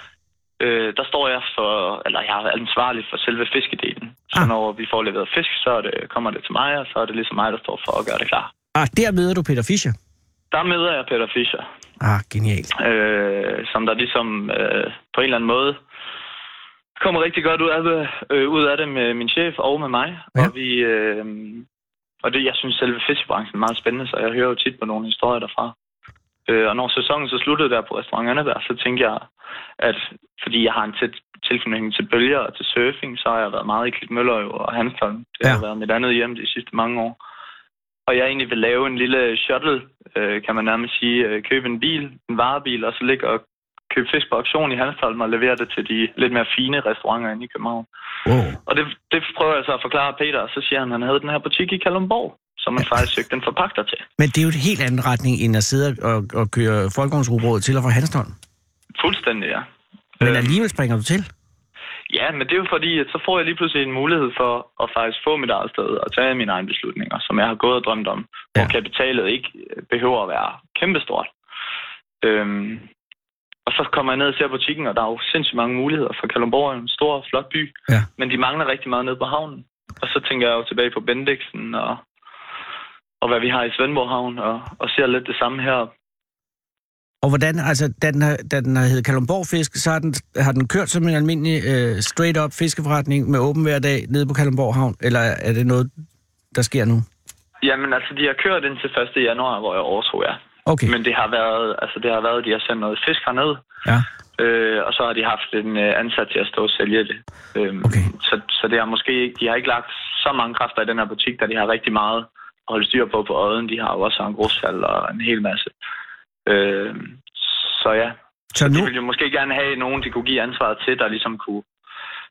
Øh, der står jeg for, eller jeg er ansvarlig for selve fiskedelen. Så Ah. når vi får leveret fisk, så er det, kommer det til mig, og så er det ligesom mig, der står for at gøre det klar. ah, der møder du Peter Fischer. Der møder jeg Peter Fischer, Ah, genialt. øh, som der ligesom øh, på en eller anden måde kommer rigtig godt ud af det, øh, ud af det med min chef og med mig. Ja. Og vi, øh, og det, jeg synes selve fiskebranchen er meget spændende, så jeg hører jo tit på nogle historier derfra. Øh, og når sæsonen så sluttede der på restaurant Anneberg, så tænkte jeg, at fordi jeg har en tæt tilknytning til bølger og til surfing, så har jeg været meget i Klitmøller og Hanstholm. Det ja. har været mit andet hjem de sidste mange år. Og jeg egentlig vil lave en lille shuttle, øh, kan man nærmest sige, øh, købe en bil, en varebil, og så ligge og købe fisk på auktion i Hanstholm og levere det til de lidt mere fine restauranter inde i København. Wow. Og det, det prøver jeg så at forklare Peter, og så siger han, at han havde den her butik i Kalundborg, som man faktisk søgte en forpagter til. Men det er jo et helt anden retning, end at sidde og, og køre folkevognsrugbrød til og fra Hanstholm. Fuldstændig, ja. Men Øh, alligevel springer du til. Ja, men det er jo fordi, at så får jeg lige pludselig en mulighed for at faktisk få mit eget sted og tage mine egne beslutninger, som jeg har gået og drømt om, ja. hvor kapitalet ikke behøver at være kæmpestort. Øhm, og så kommer jeg ned og ser butikken, og der er jo sindssygt mange muligheder, for Kalundborg er en stor, flot by, Ja. men de mangler rigtig meget ned på havnen. Og så tænker jeg jo tilbage på Bendiksen og, og hvad vi har i Svendborg Havn, og, og ser lidt det samme her. Og hvordan, altså, da den har, da den har heddet Kalundborg Fisk, så har den, har den kørt som en almindelig uh, straight-up fiskeforretning med åben hver dag nede på Kalundborg Havn, eller er det noget, der sker nu? Jamen altså, de har kørt indtil 1. januar, hvor jeg overtog, ja. Okay, Men det har været, altså det har været, de har sendt noget fisk herned, ja. øh, og så har de haft en øh, ansat til at stå og sælge det. Øhm, Okay. så, så det har måske ikke, de har ikke lagt så mange kræfter i den her butik, da de har rigtig meget at holde styr på på øjen. De har jo også en grusfald og en hel masse. Øh, så ja, Så de nu, ville jo måske gerne have nogen, de kunne give ansvaret til, der ligesom kunne,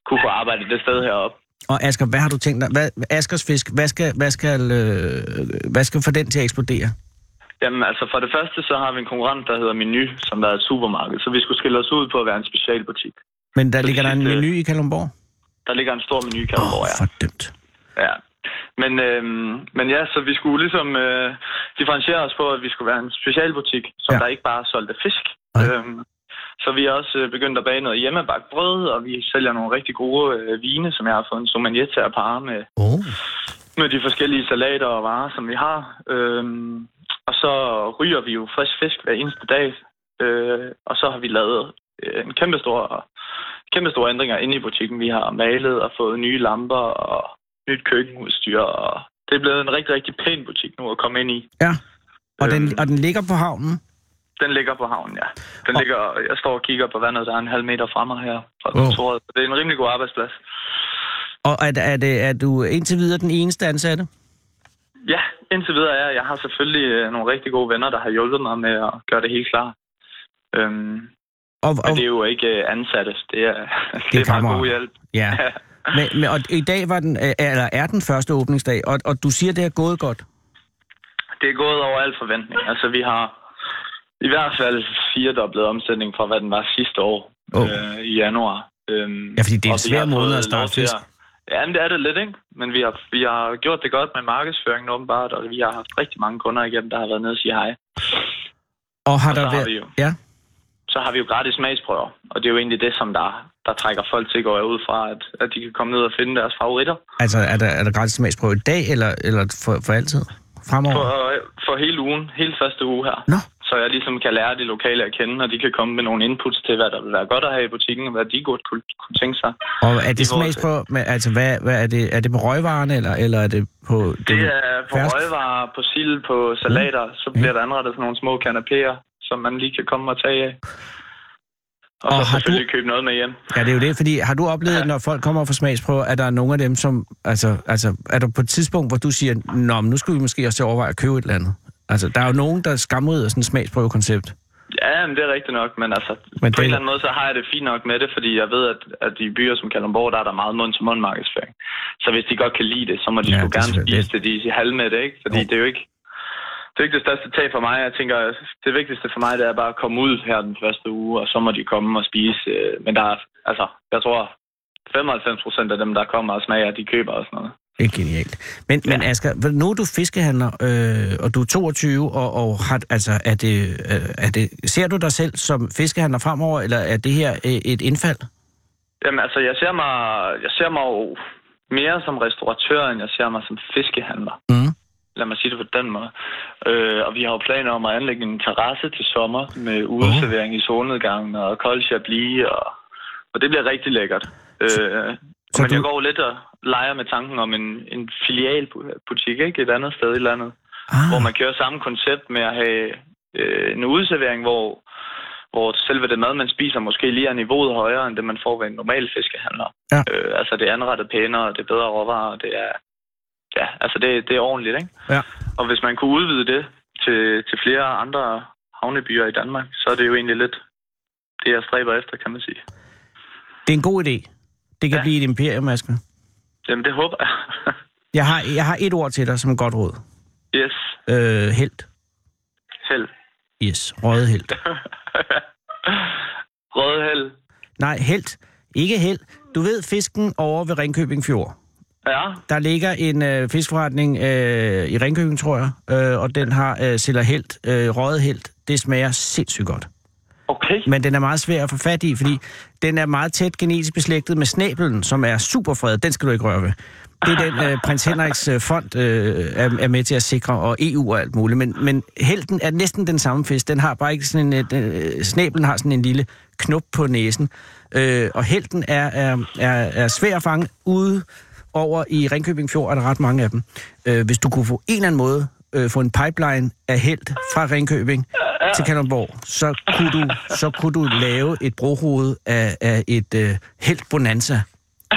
kunne få arbejdet det sted heroppe. og Asger, hvad har du tænkt dig? Hvad, Askers Fisk, hvad skal, hvad, skal, øh, hvad skal få den til at eksplodere? Jamen altså for det første, så har vi en konkurrent, der hedder Menu, som der er et supermarked. Så vi skulle skille os ud på at være en specialbutik. Men der Så ligger der en menu i Kalundborg? Der ligger en stor menu i Kalundborg, oh, ja. fordømt. Ja. Men, øhm, men ja, så vi skulle ligesom øh, differentiere os på, at vi skulle være en specialbutik, som Ja. der ikke bare solgte fisk. Nej. Øhm, så vi er også øh, begyndt at bage noget hjemmebagt brød, og vi sælger nogle rigtig gode øh, vine, som jeg har fået en sommelier til at parre med, Oh. med de forskellige salater og varer, som vi har. Øhm, og så ryger vi jo frisk fisk hver eneste dag. Øh, og så har vi lavet øh, en kæmpe stor, kæmpe store ændringer inde i butikken. Vi har malet og fået nye lamper og nyt køkkenudstyr. Og det er blevet en rigtig, rigtig pæn butik nu at komme ind i. Ja, og den, Øhm. og den ligger på havnen? Den ligger på havnen, ja. Den Og- ligger, jeg står og kigger på vandet, der er en halv meter fra mig her fra Wow. kontoret. Det er en rimelig god arbejdsplads. Og er, er, det, er du indtil videre den eneste ansatte? Ja, indtil videre er jeg. Jeg har selvfølgelig øh, nogle rigtig gode venner, der har hjulpet mig med at gøre det helt klar. Øhm, Og, og, men det er jo ikke øh, ansatte. Det er, det er er bare god hjælp. ja. Men, men, og i dag var den, øh, eller er den første åbningsdag, og, og du siger, det er gået godt? Det er gået over al forventning. Altså, vi har i hvert fald firedoblet omsætning fra, hvad den var sidste år oh. øh, i januar. Øhm, Ja, fordi det er en svær måned at starte fisk. Ja, men det er det lidt, ikke? Men vi har, vi har gjort det godt med markedsføringen åbenbart, og vi har haft rigtig mange kunder igennem, der har været nede og sige hej. Og har Og der så har været... vi jo- Ja, Så har vi jo gratis smagsprøver, og det er jo egentlig det, som der, der trækker folk til, går jeg ud fra, at, at de kan komme ned og finde deres favoritter. altså er der, er der gratis smagsprøve i dag, eller, eller for, for altid? Fremover? For, for hele ugen, hele første uge her. Nå. Så jeg ligesom kan lære de lokale at kende, og de kan komme med nogle inputs til, hvad der vil være godt at have i butikken, og hvad de godt kunne, kunne tænke sig. Og er det smagsprøve, med, altså hvad, hvad er det, er det på røgvarerne, eller, eller er det på... Det er på fersk? røgvarer, på sild, på salater, så bliver der anrettet sådan nogle små kanapéer, som man lige kan komme og tage af. Og, Og så har selvfølgelig købe noget med hjem. Ja, det er jo det, fordi har du oplevet, ja. når folk kommer og får smagsprøver, at der er nogle af dem, som... Altså, altså er der på et tidspunkt, hvor du siger, Nå, men nu skulle vi måske også overveje at købe et eller andet? Altså, der er jo nogen, der skamrider sådan et smagsprøvekoncept. Ja, men det er rigtigt nok, men altså, Men men det- på en eller anden måde, så har jeg det fint nok med det, fordi jeg ved, at, at i byer som Kalundborg, der er der meget mund-til-mund markedsføring. Så hvis de godt kan lide det, så må de Ja, ja, det er gerne spise det, de er halv med det, ikke? Fordi Jo. jo. det er jo ikke... Det er ikke det største tag for mig. Jeg tænker, det vigtigste for mig, det er bare at komme ud her den første uge, og så må de komme og spise. øh, Men der er, altså, jeg tror, 95 procent af dem, der kommer og smager, de køber og sådan noget. Det er genialt. Men, ja. men Asger, nu er du fiskehandler, øh, og du er 22, og, og har, altså, er det, øh, er det, ser du dig selv som fiskehandler fremover, eller er det her øh, et indfald? Jamen altså, jeg ser mig, jeg ser mig jo mere som restauratør, end jeg ser mig som fiskehandler. Mm. Lad mig sige det på den måde. Øh, og vi har jo planer om at anlægge en terrasse til sommer med udeservering i solnedgangen og kold chablis, og, og det bliver rigtig lækkert. Øh, Så Men du... jeg går lidt og leger med tanken om en, en filialbutik, ikke? Et andet sted i landet. Ah. Hvor man kører samme koncept med at have øh, en udservering, hvor, hvor selve det mad, man spiser, måske lige er niveauet højere, end det, man får ved en normal fiskehandler. Ja. Øh, altså, det er anrettet pænere, det er bedre råvarer, det er... Ja, altså, det, det er ordentligt, ikke? Ja. Og hvis man kunne udvide det til, til flere andre havnebyer i Danmark, så er det jo egentlig lidt det, jeg stræber efter, kan man sige. Det er en god idé. Det kan ja. blive et imperium, Asger. Jamen, det håber jeg. jeg, har, jeg har et ord til dig som godt råd. Yes. Øh, held. Held. Yes, røde held. røde held. Nej, held. Ikke held. Du ved fisken over ved Ringkøbing Fjord. Ja. Der ligger en øh, fiskforretning øh, i Ringkøbing, tror jeg, øh, og den har øh, sælger helt, øh, røget helt. Det smager sindssygt godt. Okay. Men den er meget svær at få fat i, fordi den er meget tæt genetisk beslægtet med snabelen, som er super fred. Den skal du ikke røre ved. Det er den, øh, prins Henriks øh, fond øh, er, er med til at sikre, og EU og alt muligt. Men, men helten er næsten den samme fisk. Den har bare ikke sådan en... Øh, snabelen har sådan en lille knop på næsen. Øh, og helten er, er, er, er svær at fange ude over i Ringkøbing Fjord, er der ret mange af dem. Øh, hvis du kunne på en eller anden måde øh, få en pipeline af held fra Ringkøbing til Kalundborg, så kunne du, så kunne du lave et brohoved af, af et øh, held bonanza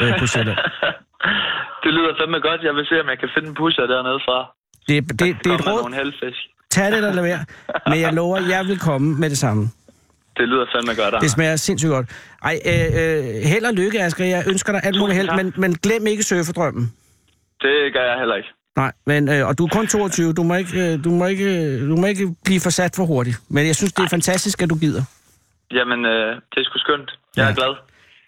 øh, på Sjælland. Det lyder fandme godt. Jeg vil se, om jeg kan finde en pusher dernede fra. Det, det, det, det er et råd. Tag det eller være. Men jeg lover, jeg vil komme med det samme. Det lyder fandme godt, Arne. Det smager sindssygt godt. Ej, øh, øh, held og lykke, Asger. Jeg ønsker dig alt muligt held, men, men glem ikke surferdrømmen. Det gør jeg heller ikke. Nej, men, øh, og du er kun 22. Du må, ikke, øh, du, må ikke, du må ikke blive for sat for hurtigt. Men jeg synes, det er fantastisk, at du gider. Jamen, øh, det er sgu skønt. Jeg ja. er glad.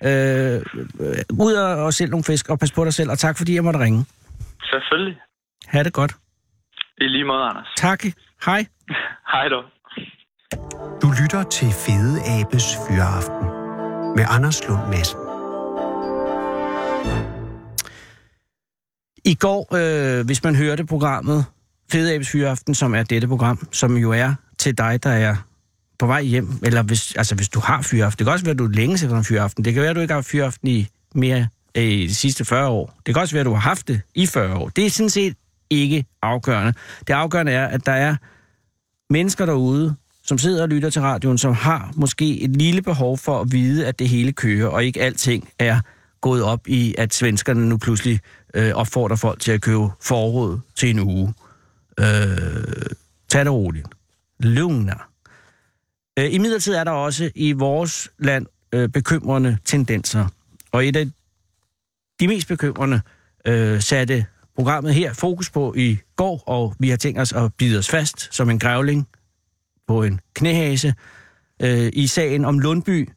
Øh, øh, ud og, og sælge nogle fisk, og pas på dig selv, og tak fordi jeg måtte ringe. Selvfølgelig. Ha' det godt. I lige måde, Anders. Tak. Hej. Hej du. Du lytter til Fede Abes Fyraften med Anders Lund Madsen. I går, øh, hvis man hørte programmet Fede Abes Fyraften, som er dette program, som jo er til dig, der er på vej hjem, eller hvis, altså hvis du har fyraften. Det kan også være, at du er længe efter en fyraften. Det kan være, at du ikke har fyraften i mere øh, de sidste 40 år. Det kan også være, at du har haft det i 40 år. Det er sådan set ikke afgørende. Det afgørende er, at der er mennesker derude, som sidder og lytter til radioen, som har måske et lille behov for at vide, at det hele kører, og ikke alting er gået op i, at svenskerne nu pludselig øh, opfordrer folk til at købe forråd til en uge. Øh, tag det roligt. Lugna. Øh, I midlertid er der også i vores land øh, bekymrende tendenser. Og et af de mest bekymrende øh, satte programmet her fokus på i går, og vi har tænkt os at bide os fast som en grævling på en knæhase øh, i sagen om Lundby.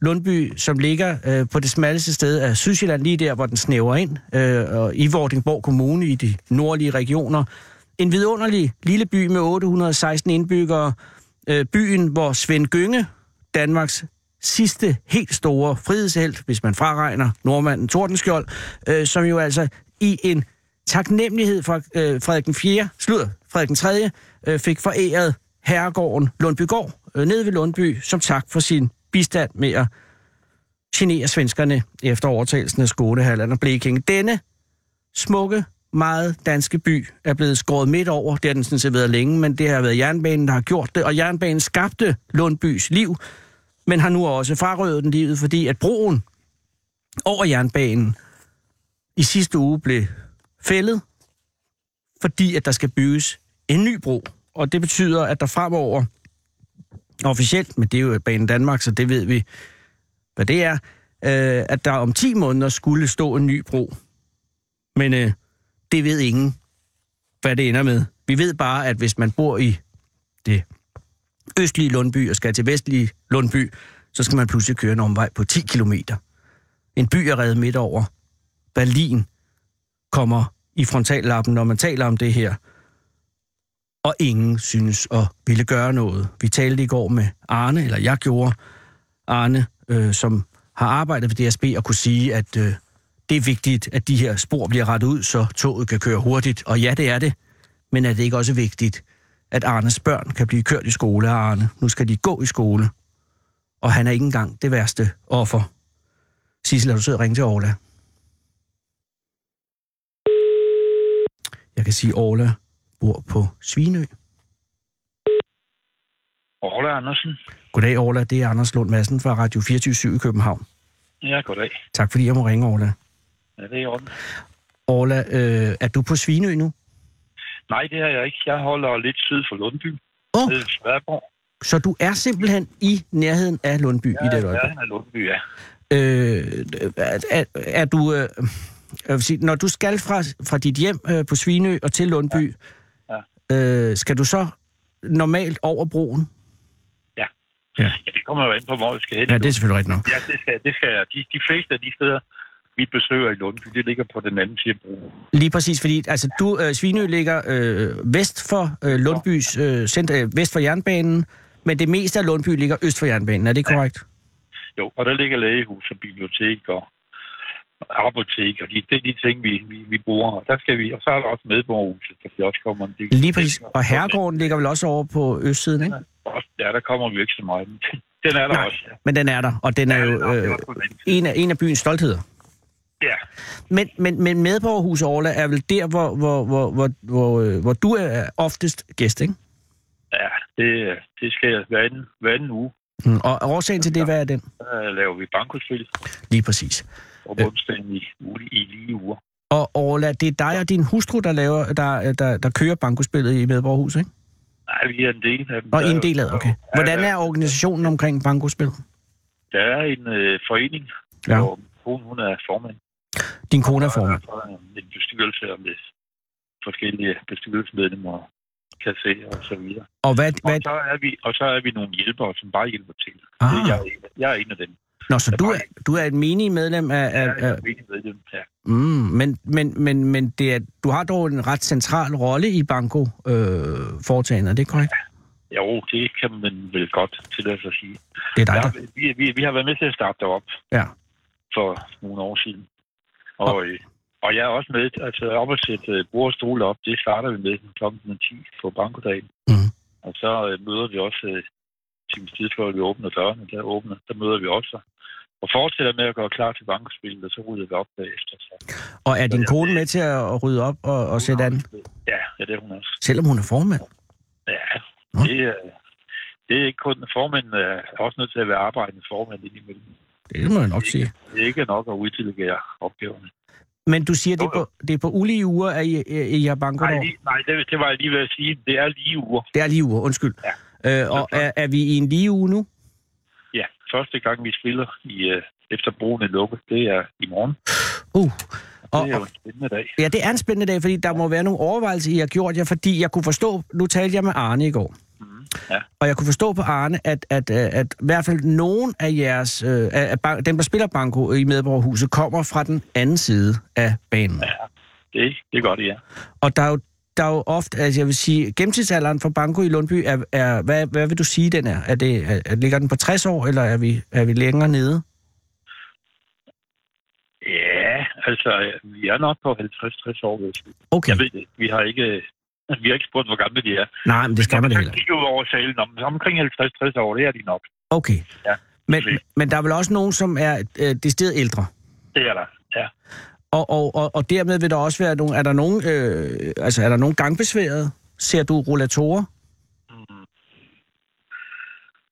Lundby, som ligger øh, på det smalleste sted af Sydsjælland, lige der, hvor den snæver ind, øh, og i Vordingborg Kommune i de nordlige regioner. En vidunderlig lille by med 816 indbyggere, øh, byen, hvor Svend Gynge, Danmarks sidste helt store frihedshelt, hvis man fraregner nordmanden Tordenskjold, øh, som jo altså i en taknemmelighed fra øh, Frederik den 4., slutter, Frederik den 3., øh, fik foræret herregården Lundbygård øh, nede ved Lundby, som tak for sin bistand med at genere svenskerne efter overtagelsen af Skånehalland og Blekinge. Denne smukke meget danske by er blevet skåret midt over. Det har den sådan set været længe, men det har været jernbanen, der har gjort det. Og jernbanen skabte Lundbys liv, men har nu også frarøvet den livet, fordi at broen over jernbanen i sidste uge blev fældet, fordi at der skal bygges en ny bro. Og det betyder, at der fremover, officielt, men det er jo Banen Danmark, så det ved vi, hvad det er, øh, at der om 10 måneder skulle stå en ny bro. Men øh, det ved ingen, hvad det ender med. Vi ved bare, at hvis man bor i det østlige Lundby og skal til vestlige Lundby, så skal man pludselig køre en omvej på 10 km. En by er reddet midt over. Berlin kommer i frontallappen, når man taler om det her og ingen synes at ville gøre noget. Vi talte i går med Arne, eller jeg gjorde, Arne, øh, som har arbejdet ved DSB, og kunne sige, at øh, det er vigtigt, at de her spor bliver rettet ud, så toget kan køre hurtigt. Og ja, det er det, men er det ikke også vigtigt, at Arnes børn kan blive kørt i skole af Arne? Nu skal de gå i skole, og han er ikke engang det værste offer. Sissel, er du sød at ringe til Orla? Jeg kan sige, Orla, bor på Svinø. Orla Andersen. Goddag, Orla. Det er Anders Lund Madsen fra Radio 24 i København. Ja, goddag. Tak fordi jeg må ringe, Orla. Ja, det er i orden. Orla, øh, er du på Svinø nu? Nej, det er jeg ikke. Jeg holder lidt syd for Lundby. Oh, Nede så du er simpelthen i nærheden af Lundby i det Ja, øjeblik? han er Lundby, ja. Øh, er, er, er du... Øh, jeg vil sige, når du skal fra, fra dit hjem øh, på Svinø og til Lundby, Ja. Øh, skal du så normalt over broen? Ja, det kommer jo an på, hvor vi skal hen. Ja, det er selvfølgelig rigtigt nok. Ja, det skal, det skal. De, de fleste af de steder, vi besøger i Lundby, det ligger på den anden side af broen. Lige præcis, fordi altså, du, øh, Svinø ligger øh, vest for øh, Lundbys øh, center, øh, vest for jernbanen, men det meste af Lundby ligger øst for jernbanen. Er det korrekt? Jo, og der ligger lægehus og bibliotek og apotek, og de, det er de ting, vi, vi, vi bruger. Og der skal vi, og så er der også medborgerhuset, der vi også kommer en del. Lige præcis. Og herregården ligger vel også over på østsiden, ikke? Ja, der kommer vi ikke så meget. Den er der Nej. også, ja. Men den er der, og den er Ja, jo øh, en, af, en af byens stoltheder. Ja, Men, men, men medborgerhus Orla er vel der, hvor, hvor, hvor, hvor, hvor, øh, hvor du er oftest gæst, ikke? ja det, det skal jeg hver anden, hver anden uge. Mm. Og årsagen til det, hvad er den? Der laver vi bankospil Lige præcis. Og onsdagen i, i lige uger. Og Orla, det er dig og din hustru, der, laver, der, der, der kører bankospillet i Medborgerhus, ikke? Nej, vi er en del af dem. Og en del af okay. Hvordan er organisationen omkring bankospil? Der er en øh, forening, Ja. hvor hun, hun er formand. Din kone er formand. Og er der en bestyrelse med forskellige bestyrelsesmedlemmer kasserer og så videre. Og hvad, Og hvad, så er vi, og så er vi nogle hjælpere, som bare hjælper til. Ah. Jeg, er en, jeg er en af dem. Nå, så du er, du er et menig medlem af... af, Jeg af en medlem. Ja. mm, men men, men, men det er, du har dog en ret central rolle i banko-foretagendet, er det korrekt? Jo, det kan man vel godt til at sige. Det er dig, Ja, der... vi, vi, vi har været med til at starte det op Ja. for nogle år siden. Og, øh, og jeg er også med, altså op at sætte øh, bord og stole op, det starter vi med kl. 10 på bankodagen. Mhm. Og så øh, møder vi også øh, times tid før vi åbner dørene, der åbner, der møder vi også. Og fortsætter med at gøre klar til bankospillet, og så rydder vi op bagefter. Så. Og er din kone med til at rydde op og, og sætte an, Ja, ja, det er hun også. selvom hun er formand? Ja, Nå. det, er, det er ikke kun formanden, er også nødt til at være arbejdende formand indimellem. Det må jeg nok sige. Det er ikke nok at uddelegere opgaverne. Men du siger, det er på, det er på ulige uger, at I, I har banko Nej, lige, nej det, det var jeg lige ved at sige. Det er lige uger. Det er lige uger, undskyld. Ja. Øh, og er, er vi i en lige uge nu? Første gang vi spiller i, øh, efter broen lukket, det er i morgen. Uh. Og, Det er jo en spændende dag. ja, det er en spændende dag, fordi der må være nogle overvejelser, I har gjort jer, fordi jeg kunne forstå, nu talte jeg med Arne i går, Mm, ja. og jeg kunne forstå på Arne, at, at, at, at i hvert fald nogen af jeres, øh, af, af dem der spiller banko i Medborgerhuset, kommer fra den anden side af banen. ja. Det, det gør det, ja. Og der er jo, der er jo ofte, altså jeg vil sige, gennemsnitsalderen for banko i Lundby, er, er hvad, hvad vil du sige, den er? er, det, er, er ligger den på 60 år, eller er vi, er vi længere nede? Ja, altså, vi er nok på 50-60 år, hvis vi. Okay. Jeg ved det. Vi har ikke, vi har ikke spurgt, hvor gamle de er. Nej, men det skal man da heller. kigger ud over salen, om, omkring 50-60 år, det er de nok. Okay. Ja, Men, men der er vel også nogen, som er øh, decideret ældre? Det er der, ja. Og, og, og, og dermed vil der også være nogle... Er der nogen, øh, altså, er der nogen gangbesværede? Ser du rollatorer? Mm.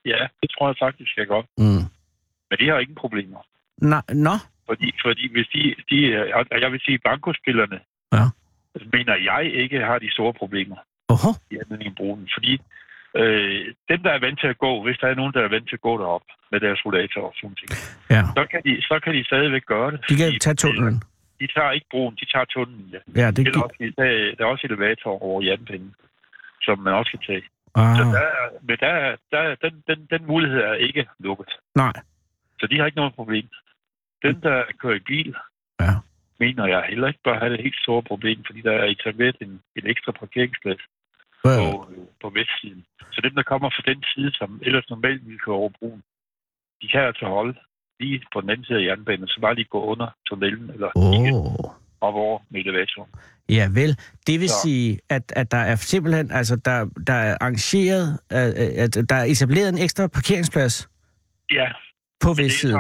Ja, det tror jeg faktisk, jeg godt. Mm. Men de har ingen problemer. Nå, nå. Fordi, fordi hvis de, de, jeg vil sige, bankospillerne, Ja. mener jeg ikke har de store problemer Oho. i anledningen Fordi øh, dem, der er vant til at gå, hvis der er nogen, der er vant til at gå derop med deres rollator og sådan ting, Ja. så kan de, så kan de stadigvæk gøre det. De kan tage tunnelen. De tager ikke broen, de tager tunnelen, ja. Ja, det Det er også, der, der er også elevator over jernpinden, som man også kan tage. Så Ah, der, er- men der, er- der, er- den, den, den mulighed er ikke lukket. nej. Så de har ikke noget problem. Den, der kører i bil, Ja. mener jeg heller ikke bør have det helt store problem, fordi der er etableret en, en ekstra parkeringsplads Hvad? på, øh, på vestsiden. Så dem, der kommer fra den side, som ellers normalt ville køre over broen, de kan altså holde lige på den anden side af jernbanen, så bare lige gå under tunnelen eller kigge Åh. op over med elevatoren. Ja vel, det vil Så. sige, at, at der er simpelthen, altså der, der er arrangeret, at, at der er etableret en ekstra parkeringsplads Ja, på det vestsiden.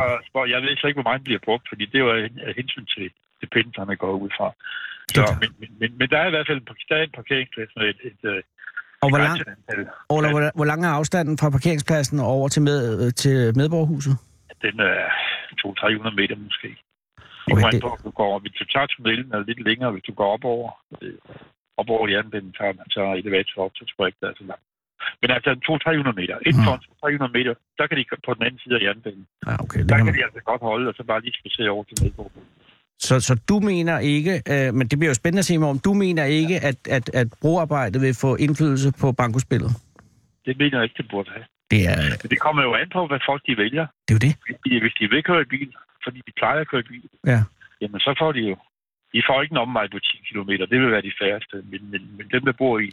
jeg ved så ikke, hvor meget den bliver brugt, fordi det er jo af hensyn til, til pendlerne går ud fra. Det Så, klart. men, men, men, men der er i hvert fald der er en parkeringsplads med et, et, et Og hvor, lang. Ola, hvor, hvor lang er afstanden fra parkeringspladsen og over til, med, til medborgerhuset? Den er 200-300 meter måske. Okay, det- på, du går, hvis du tager tunnelen er lidt længere, hvis du går op over, øh, op over jernbanen, tager, tager elevator op, så tror jeg ikke, det er så langt. Men altså 200-300 meter. Inden Mm. for 300 meter, der kan de på den anden side af jernbanen. Ja, okay. Det Der kan man. de altså godt holde, og så bare lige spacere over til Medborg. Så, så du mener ikke, øh, men det bliver jo spændende at se om, du mener ikke, at, at, at broarbejdet vil få indflydelse på bankospillet? Det mener jeg ikke, det burde have. Det er, Men det kommer jo an på, hvad folk de vælger. det er jo det. Hvis de, vil køre i bil, fordi de plejer at køre i bil, Ja. jamen så får de jo... De får ikke en omvej på 10 km. Det vil være de færreste. Men, men, men dem, der bor i,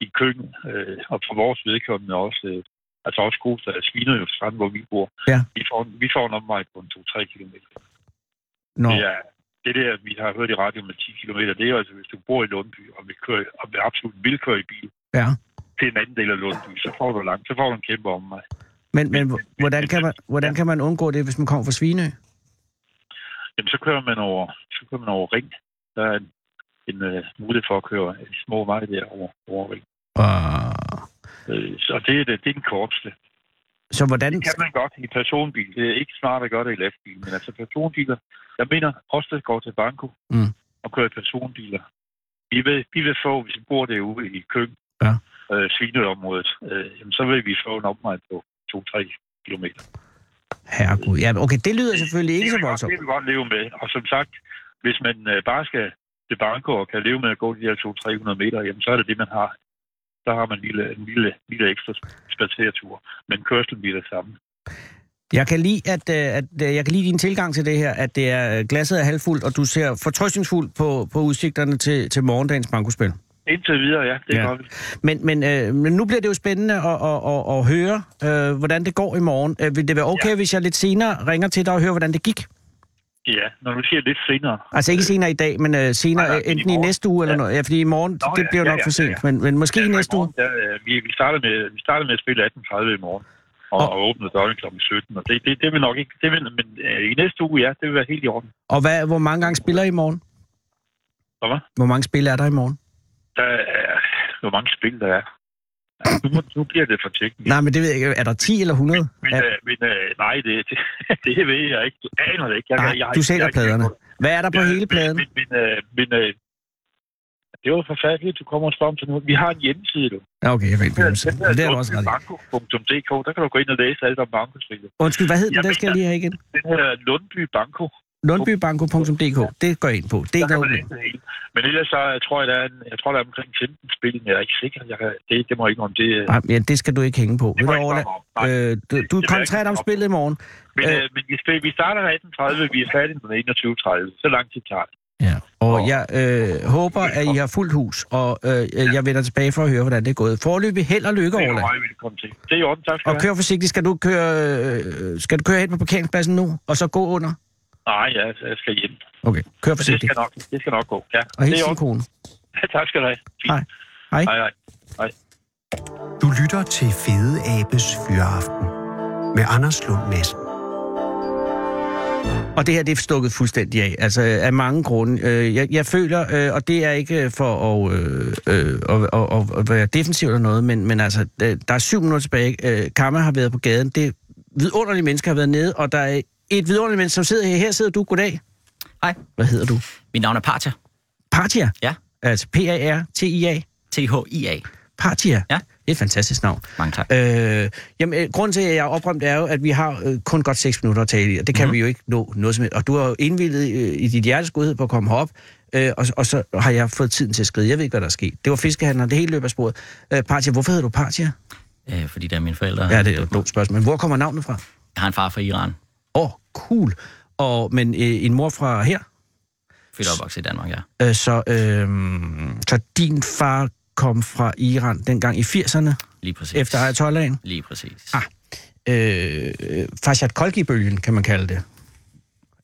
i køkken, øh, og for vores vedkommende også, øh, altså også Kosta og Sviner jo strand, hvor vi bor, Ja. vi, får, vi får en omvej på en 2-3 km. Nå, Det er det der, vi har hørt i radio med 10 km, det er altså, hvis du bor i Lundby, og vil, køre, og vil absolut vil køre i bil ja. Til en anden del af Lundby, så får du langt, så får du en kæmpe omvej. Men, men hvordan, kan man, hvordan kan man undgå det, hvis man kommer fra Svinø? Jamen, så kører man over, så kører man over Ring. Der er en, en uh, mulighed for at køre en små veje der over, over Ring. Uh, Øh, så det er, det, det er den korteste. så hvordan... Det kan man godt i personbil. Det er ikke smart at gøre det i lastbil, men altså personbiler. Jeg mener også, går til Banko Mm. og kører personbiler. Vi vil, vi vil få, hvis vi bor derude i Køng, Ja. Øh, svineområdet, øh, jamen, så vil vi få en omvej på 2-3 kilometer. Herregud. Ja, okay, det lyder selvfølgelig ikke det så voldsomt. Det vil vi godt leve med. Og som sagt, hvis man øh, bare skal til Banko og kan leve med at gå de her 200-300 meter, jamen så er det det, man har. Der har man en lille, en lille, lille ekstra spaceretur. Men kørslen bliver det samme. Jeg kan lide, at, øh, at øh, jeg kan lide din tilgang til det her, at det er øh, glasset er halvfuldt, og du ser fortrøstningsfuldt på, på udsigterne til, til morgendagens bankospil. Indtil videre, ja, det Ja. ja. vi. Men, men, øh, men nu bliver det jo spændende at, at, at, at høre, øh, hvordan det går i morgen. Øh, vil det være okay, ja. hvis jeg lidt senere ringer til dig og hører, hvordan det gik? Ja, når du siger lidt senere. Altså ikke senere i dag, men øh, senere, Nej, nej, øh, i enten i morgen. næste uge eller Ja. noget. Ja, fordi i morgen, Nå, det ja, bliver ja, nok ja, for sent. ja. Men, men måske i Ja, næste uge. morgen, Der, øh, vi, vi, starter med, vi starter med at spille 18.30 i morgen. Og, Og- og åbner døgn kl. 17. Og det, det, det vil nok ikke... Det vil, men øh, i næste uge, ja, det vil være helt i orden. Og hvad, hvor mange gange spiller I i morgen? Hvad? Hvor mange spil er der i morgen? Der er... Hvor mange spil der er. Ja, nu, må- nu bliver det for teknisk. Nej, men det ved jeg ikke. Er der 10 eller 100? Men, Ja. øh, men øh, nej, det, det, det ved jeg ikke. Jeg aner det ikke. Jeg, Nej, jeg, jeg, du sælger jeg, pladerne. Hvad er der på Ja, hele pladen? Men, men, øh, men øh, det var forfærdeligt, du kommer og spørger om til nu. Vi har en hjemmeside, du. Ja, okay, jeg ved ikke, hvad det er du også ret. Banko.dk, der kan du gå ind og læse alt om bankospillet. Undskyld, hvad hed den? Den skal jeg lige have igen. Den her Lundby Banko, Lundbybanko.dk. Det går jeg ind på. Det er det hele. Men ellers så jeg tror jeg, der er, en, jeg tror, der er omkring 15 spil, men jeg er ikke sikker. Jeg kan, det, det må jeg ikke om det. øh, Nej, ja, det skal du ikke hænge på. det Ved må du. Nej. øh, du, du koncentrerer dig om spillet i morgen. Men, øh, øh, men vi, starter 18.30, vi er færdige med 21.30. Så lang tid tager det. Ja. Og Og- jeg øh, håber, at I har fuldt hus, og øh, jeg vender tilbage for at høre, hvordan det er gået. Forløbig held og lykke, Det er meget velkommen til. Det er i orden, tak skal Og kør forsigtigt. Skal du køre, øh, skal du køre hen på parkeringspladsen nu, og så gå under? Nej, jeg, jeg skal hjem. Okay, kør Men det forsigtigt. skal nok, det skal nok gå. Ja, Og din orden. kone. tak skal du have. Fint. Hej. Hej. Hej, hej. Du lytter til Fede Abes Fyraften med Anders Lund Madsen. Og det her, det er stukket fuldstændig af, altså af mange grunde. Øh, Jeg, jeg føler, øh, og det er ikke for at, øh, øh, at, at, at være defensiv eller noget, men, men altså, der er syv minutter tilbage. Kammer har været på gaden. Det vidunderlige mennesker har været nede, og der er et vidunderligt menneske, som sidder her. Her sidder du. Goddag. Hej. Hvad hedder du? Mit navn er Partia. Partia? Ja. Altså P-A-R-T-I-A? T-H-I-A. Partia? Ja. Det er et fantastisk navn. Mange tak. Øh, jamen, øh, grunden til, at jeg er oprømt, er jo, at vi har øh, kun godt 6 minutter at tale i, og det kan Mhm. mm. vi jo ikke nå noget som helst. Og du har jo indvildet øh, i dit hjertes godhed på at komme herop, øh, og, og så har jeg fået tiden til at skride. Jeg ved ikke, hvad der er sket. Det var fiskehandleren, det hele løb af sporet. Øh, Partia, hvorfor hedder du Partia? Øh, fordi det er mine forældre. Ja, det er et dumt spørgsmål. Men hvor kommer navnet fra? Jeg har en far fra Iran. Åh, oh, cool. Og, men øh, en mor fra her? Født opvokset i Danmark, ja. Øh, så, øh, så din far kom fra Iran dengang i 80'erne, Lige præcis. efter Ayatollahen? Lige præcis. Ah. Øh, Farshad Kolgi-bølgen, kan man kalde det.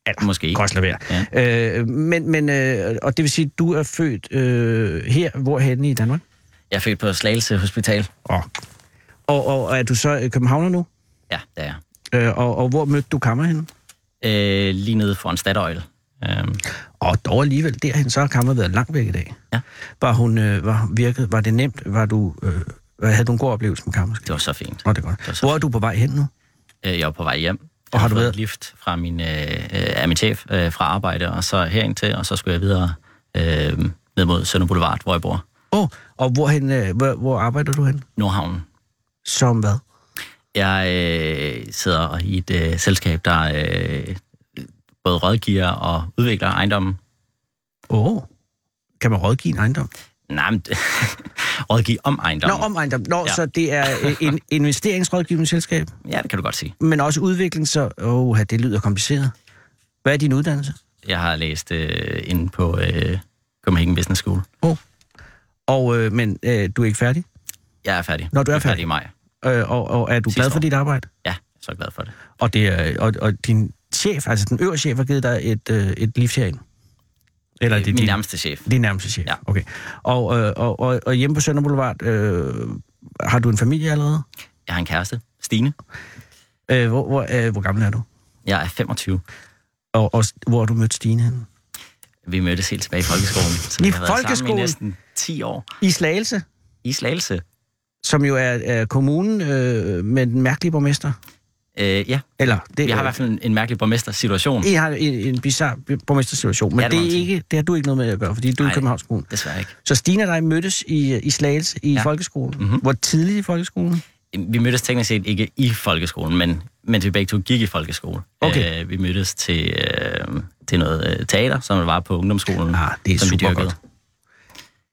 Eller, Måske. Også lade være. Ja. Øh, men, men, øh, og det vil sige, at du er født øh, her, hvorhenne i Danmark? Jeg er født på Slagelse Hospital. Oh. Og, og, og er du så øh, københavner nu? Ja, det er jeg. Øh, og, og hvor mødte du kammer henne? Øh, lige nede foran Statoil. Øh, Og dog alligevel derhen, så har kammer været langt væk i dag. Ja. Var, hun, øh, var, virket, var det nemt? Var du, øh, havde du en god oplevelse med kammerskab? Det var så fint. Nå, det er godt. så Hvor er du på vej hen nu? Øh, Jeg var på vej hjem. Og har du været- et lift fra min, øh, øh, af min chef øh, fra arbejde, og så herind til, og så skulle jeg videre øh, ned mod Sønder Boulevard, hvor jeg bor. Åh, oh, og hvorhen, øh, hvor, hvor arbejder du hen? Nordhavnen. Som hvad? Jeg øh, sidder i et øh, selskab, der øh, både rådgiver og udvikler ejendommen. Åh, oh. kan man rådgive en ejendom? Nej, men rådgive om Nå, ejendommen. om ejendom. Nå, ja. Så det er øh, en investeringsrådgivende selskab, Ja, det kan du godt sige. men også udvikling, så åh, det lyder kompliceret. Hvad er din uddannelse? Jeg har læst øh, inde på øh, Copenhagen Business School. Og, øh, men øh, du er ikke færdig? Jeg er færdig. Nå, du er Jeg færdig. i maj. Øh, og, og er du Sidste glad for år. dit arbejde? Ja, jeg så glad for det. Og, det og, og din chef, altså den øverste chef, har givet dig et, øh, et lift herind? Eller det er din, min nærmeste chef. Din nærmeste chef, Ja. okay. Og, øh, og, og, og hjemme på Sønder Boulevard, øh, har du en familie allerede? Jeg har en kæreste, Stine. Øh, hvor, hvor, øh, hvor gammel er du? Jeg er 25. Og, og hvor har du mødt Stine henne? Vi mødtes helt tilbage i folkeskolen. Så I folkeskolen? i næsten 10 år. I Slagelse, I Slagelse. Som jo er, er kommunen øh, med den mærkelige borgmester. Øh, ja, Eller, det, vi har i hvert fald en, en mærkelig borgmestersituation. I har en, en bizarre borgmestersituation, men Ja, det det, er ikke, det har du ikke noget med at gøre, fordi du er i Nej. Københavns Kommune. Desværre ikke. Så Stine og dig mødtes i, i Slagelse i ja. Folkeskolen. Mhm. Hvor tidligt i folkeskolen? Vi mødtes teknisk set ikke i folkeskolen, men mens vi begge to gik i folkeskole. Okay. Øh, vi mødtes til, øh, til noget øh, teater, som var på ungdomsskolen, Ah, det er som vi super dyrkede. godt.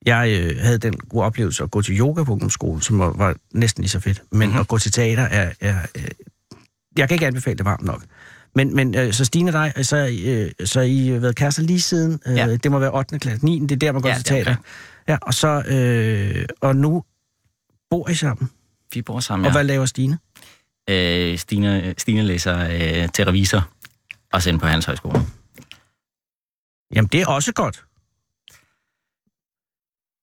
Jeg øh, havde den gode oplevelse at gå til yoga på ungdomsskolen, som var, var næsten lige så fedt. Men Mhm. mm-hmm. at gå til teater er... er øh, jeg kan ikke anbefale det varmt nok. Men, men øh, så Stine og dig, så, øh, så I har været kærester lige siden. Øh, Ja. Det må være 8. klasse, 9. Det er der, man går Ja, til er teater. Ja, og så... Øh, og nu bor I sammen. Vi bor sammen, Ja. Og hvad laver Stine? Øh, Stine, Stine læser øh, til revisor, også inde på hans højskole. Jamen, det er også godt.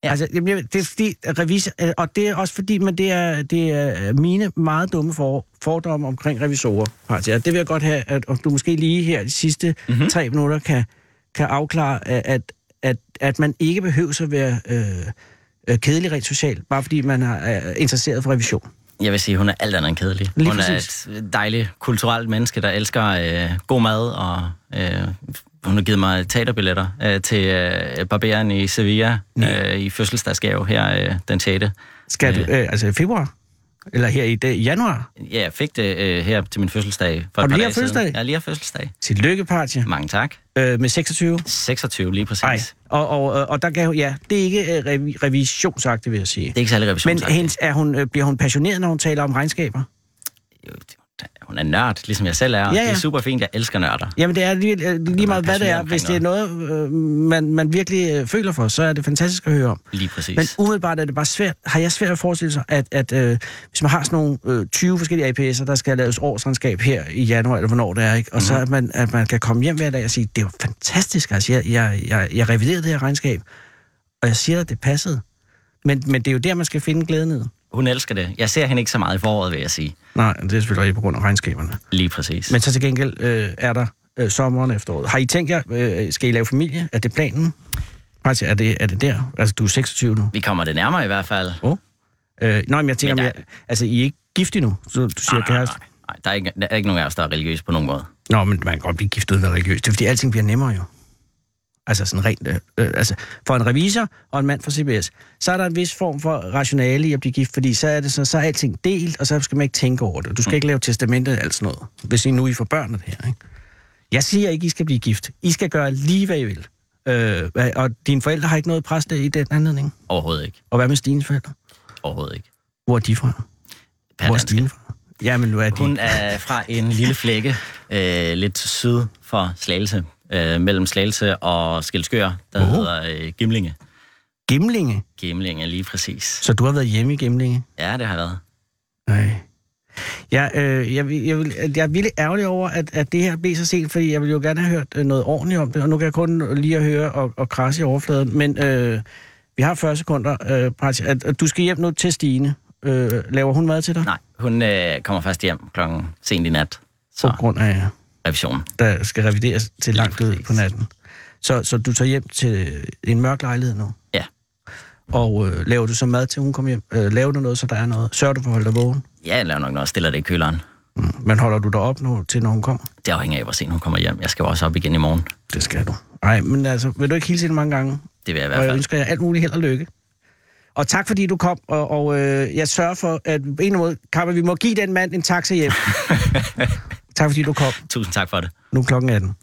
Ja. Altså, jamen, det er fordi, revisor, øh, og det er også fordi, men det er, det er mine meget dumme for, fordomme omkring revisorer. Og Det vil jeg godt have, at du måske lige her de sidste Mhm. mm-hmm. tre minutter kan, kan afklare, at, at, at, man ikke behøver at være øh, øh, kedelig rent socialt, bare fordi man er, er interesseret for revision. Jeg vil sige, hun er alt andet end kedelig. Lige hun præcis. er et dejligt kulturelt menneske, der elsker øh, god mad, og øh, hun har givet mig teaterbilletter øh, til øh, Barberen i Sevilla øh, i fødselsdagsgave her øh, den 6. Skal du, øh, altså i februar? Eller her i, dag, i januar? Ja, jeg fik det øh, her til min fødselsdag for Har du lige haft fødselsdag? siden. Ja, lige har fødselsdag. Tillykke, Partje. Mange tak. Øh, med 26? 26 lige præcis. Nej. Og, og, og, der gav ja, det er ikke øh, revi, revisionsagtigt, vil jeg sige. Det er ikke særlig Men revisionsagtigt. hendes, er hun, øh, bliver hun passioneret, når hun taler om regnskaber? Jo, Hun er nørd, ligesom jeg selv er. Ja, Ja. Det er super fint. Jeg elsker nørder. Jamen, det er lige, lige meget, hvad det er. Hvis det er noget, øh, man, man virkelig øh, føler for, så er det fantastisk at høre om. Lige præcis. Men umiddelbart er det bare svært, har jeg svært at forestille sig, at, at øh, hvis man har sådan nogle øh, 20 forskellige APS'er, der skal laves årsregnskab her i januar, eller hvornår det er, ikke? og mm-hmm. så Mhm. at man, at man kan komme hjem hver dag og sige, det jo fantastisk, altså jeg, jeg, jeg, jeg reviderede det her regnskab, og jeg siger, at det passede. Men, men det er jo der, man skal finde glæden i. Hun elsker det. Jeg ser hende ikke så meget i foråret, vil jeg sige. Nej, det er selvfølgelig på grund af regnskaberne. Lige præcis. Men så til gengæld øh, er der øh, sommeren efteråret. Har I tænkt jer, øh, skal I lave familie? Er det planen? Altså, er det, er det der? Altså, du er 26 nu. Vi kommer det nærmere i hvert fald. Oh. Øh, nej, men jeg tænker, Men der- jeg, altså, I er ikke gift endnu, så du siger nej, nej, kæreste. nej, nej. Der, er ikke, der er ikke nogen af os, der er religiøse på nogen måde. Nå, men man kan godt blive gift uden at være religiøs. Det er fordi, alting bliver nemmere jo. Altså sådan rent... Øh, øh, altså, for en revisor og en mand fra CBS, så er der en vis form for rationale i at blive gift, fordi så er, det så, så er alting delt, og så skal man ikke tænke over det. Du skal ikke lave testamente og alt sådan noget, hvis I nu I får børn af det her. Ikke? Jeg siger ikke, I skal blive gift. I skal gøre lige, hvad I vil. Øh, og dine forældre har ikke noget pres der i den anledning. Overhovedet ikke. Og hvad med Stines forældre? Overhovedet ikke. Hvor er de fra? Hvor er. Stine fra? Jamen, nu er de... Hun er fra en lille flække, øh, lidt syd for Slagelse, øh, mellem Slagelse og Skelskør, der oh. hedder øh, Gimlinge. Gimlinge. Gimlinge, lige præcis. Så du har været hjemme i Gimlinge? Ja, det har været. Nej. Jeg, øh, jeg, jeg, vil, jeg er virkelig ærgerlig over, at, at det her blev så sent, fordi jeg ville jo gerne have hørt øh, noget ordentligt om det, og nu kan jeg kun lige at høre og, og krasse i overfladen. Men øh, vi har 40 sekunder, øh, at, at du skal hjem nu til Stine. Øh, laver hun mad til dig? Nej, hun øh, kommer først hjem klokken sent i nat. På Så grund af, revision. der skal revideres til langt ud på natten. Så, så du tager hjem til en mørk lejlighed nu? Ja. Og øh, laver du så mad til hun kommer hjem? Øh, laver du noget, så der er noget? Sørger du for at holde dig vågen? Ja, jeg laver nok noget og stiller det i køleren. Mm. Men holder du dig op nu, til når hun kommer? Det afhænger af, hvor sent hun kommer hjem. Jeg skal også op igen i morgen. Det skal du. Nej, men altså, vil du ikke hilse hende mange gange? Det vil jeg i Og hvert jeg fald. ønsker jer alt muligt held og lykke. Og tak fordi du kom, og, og øh, jeg sørger for, at på en eller anden måde, Kammer, vi må give den mand en taxa hjem. tak fordi du kom. Tusind tak for det. Nu er klokken 18.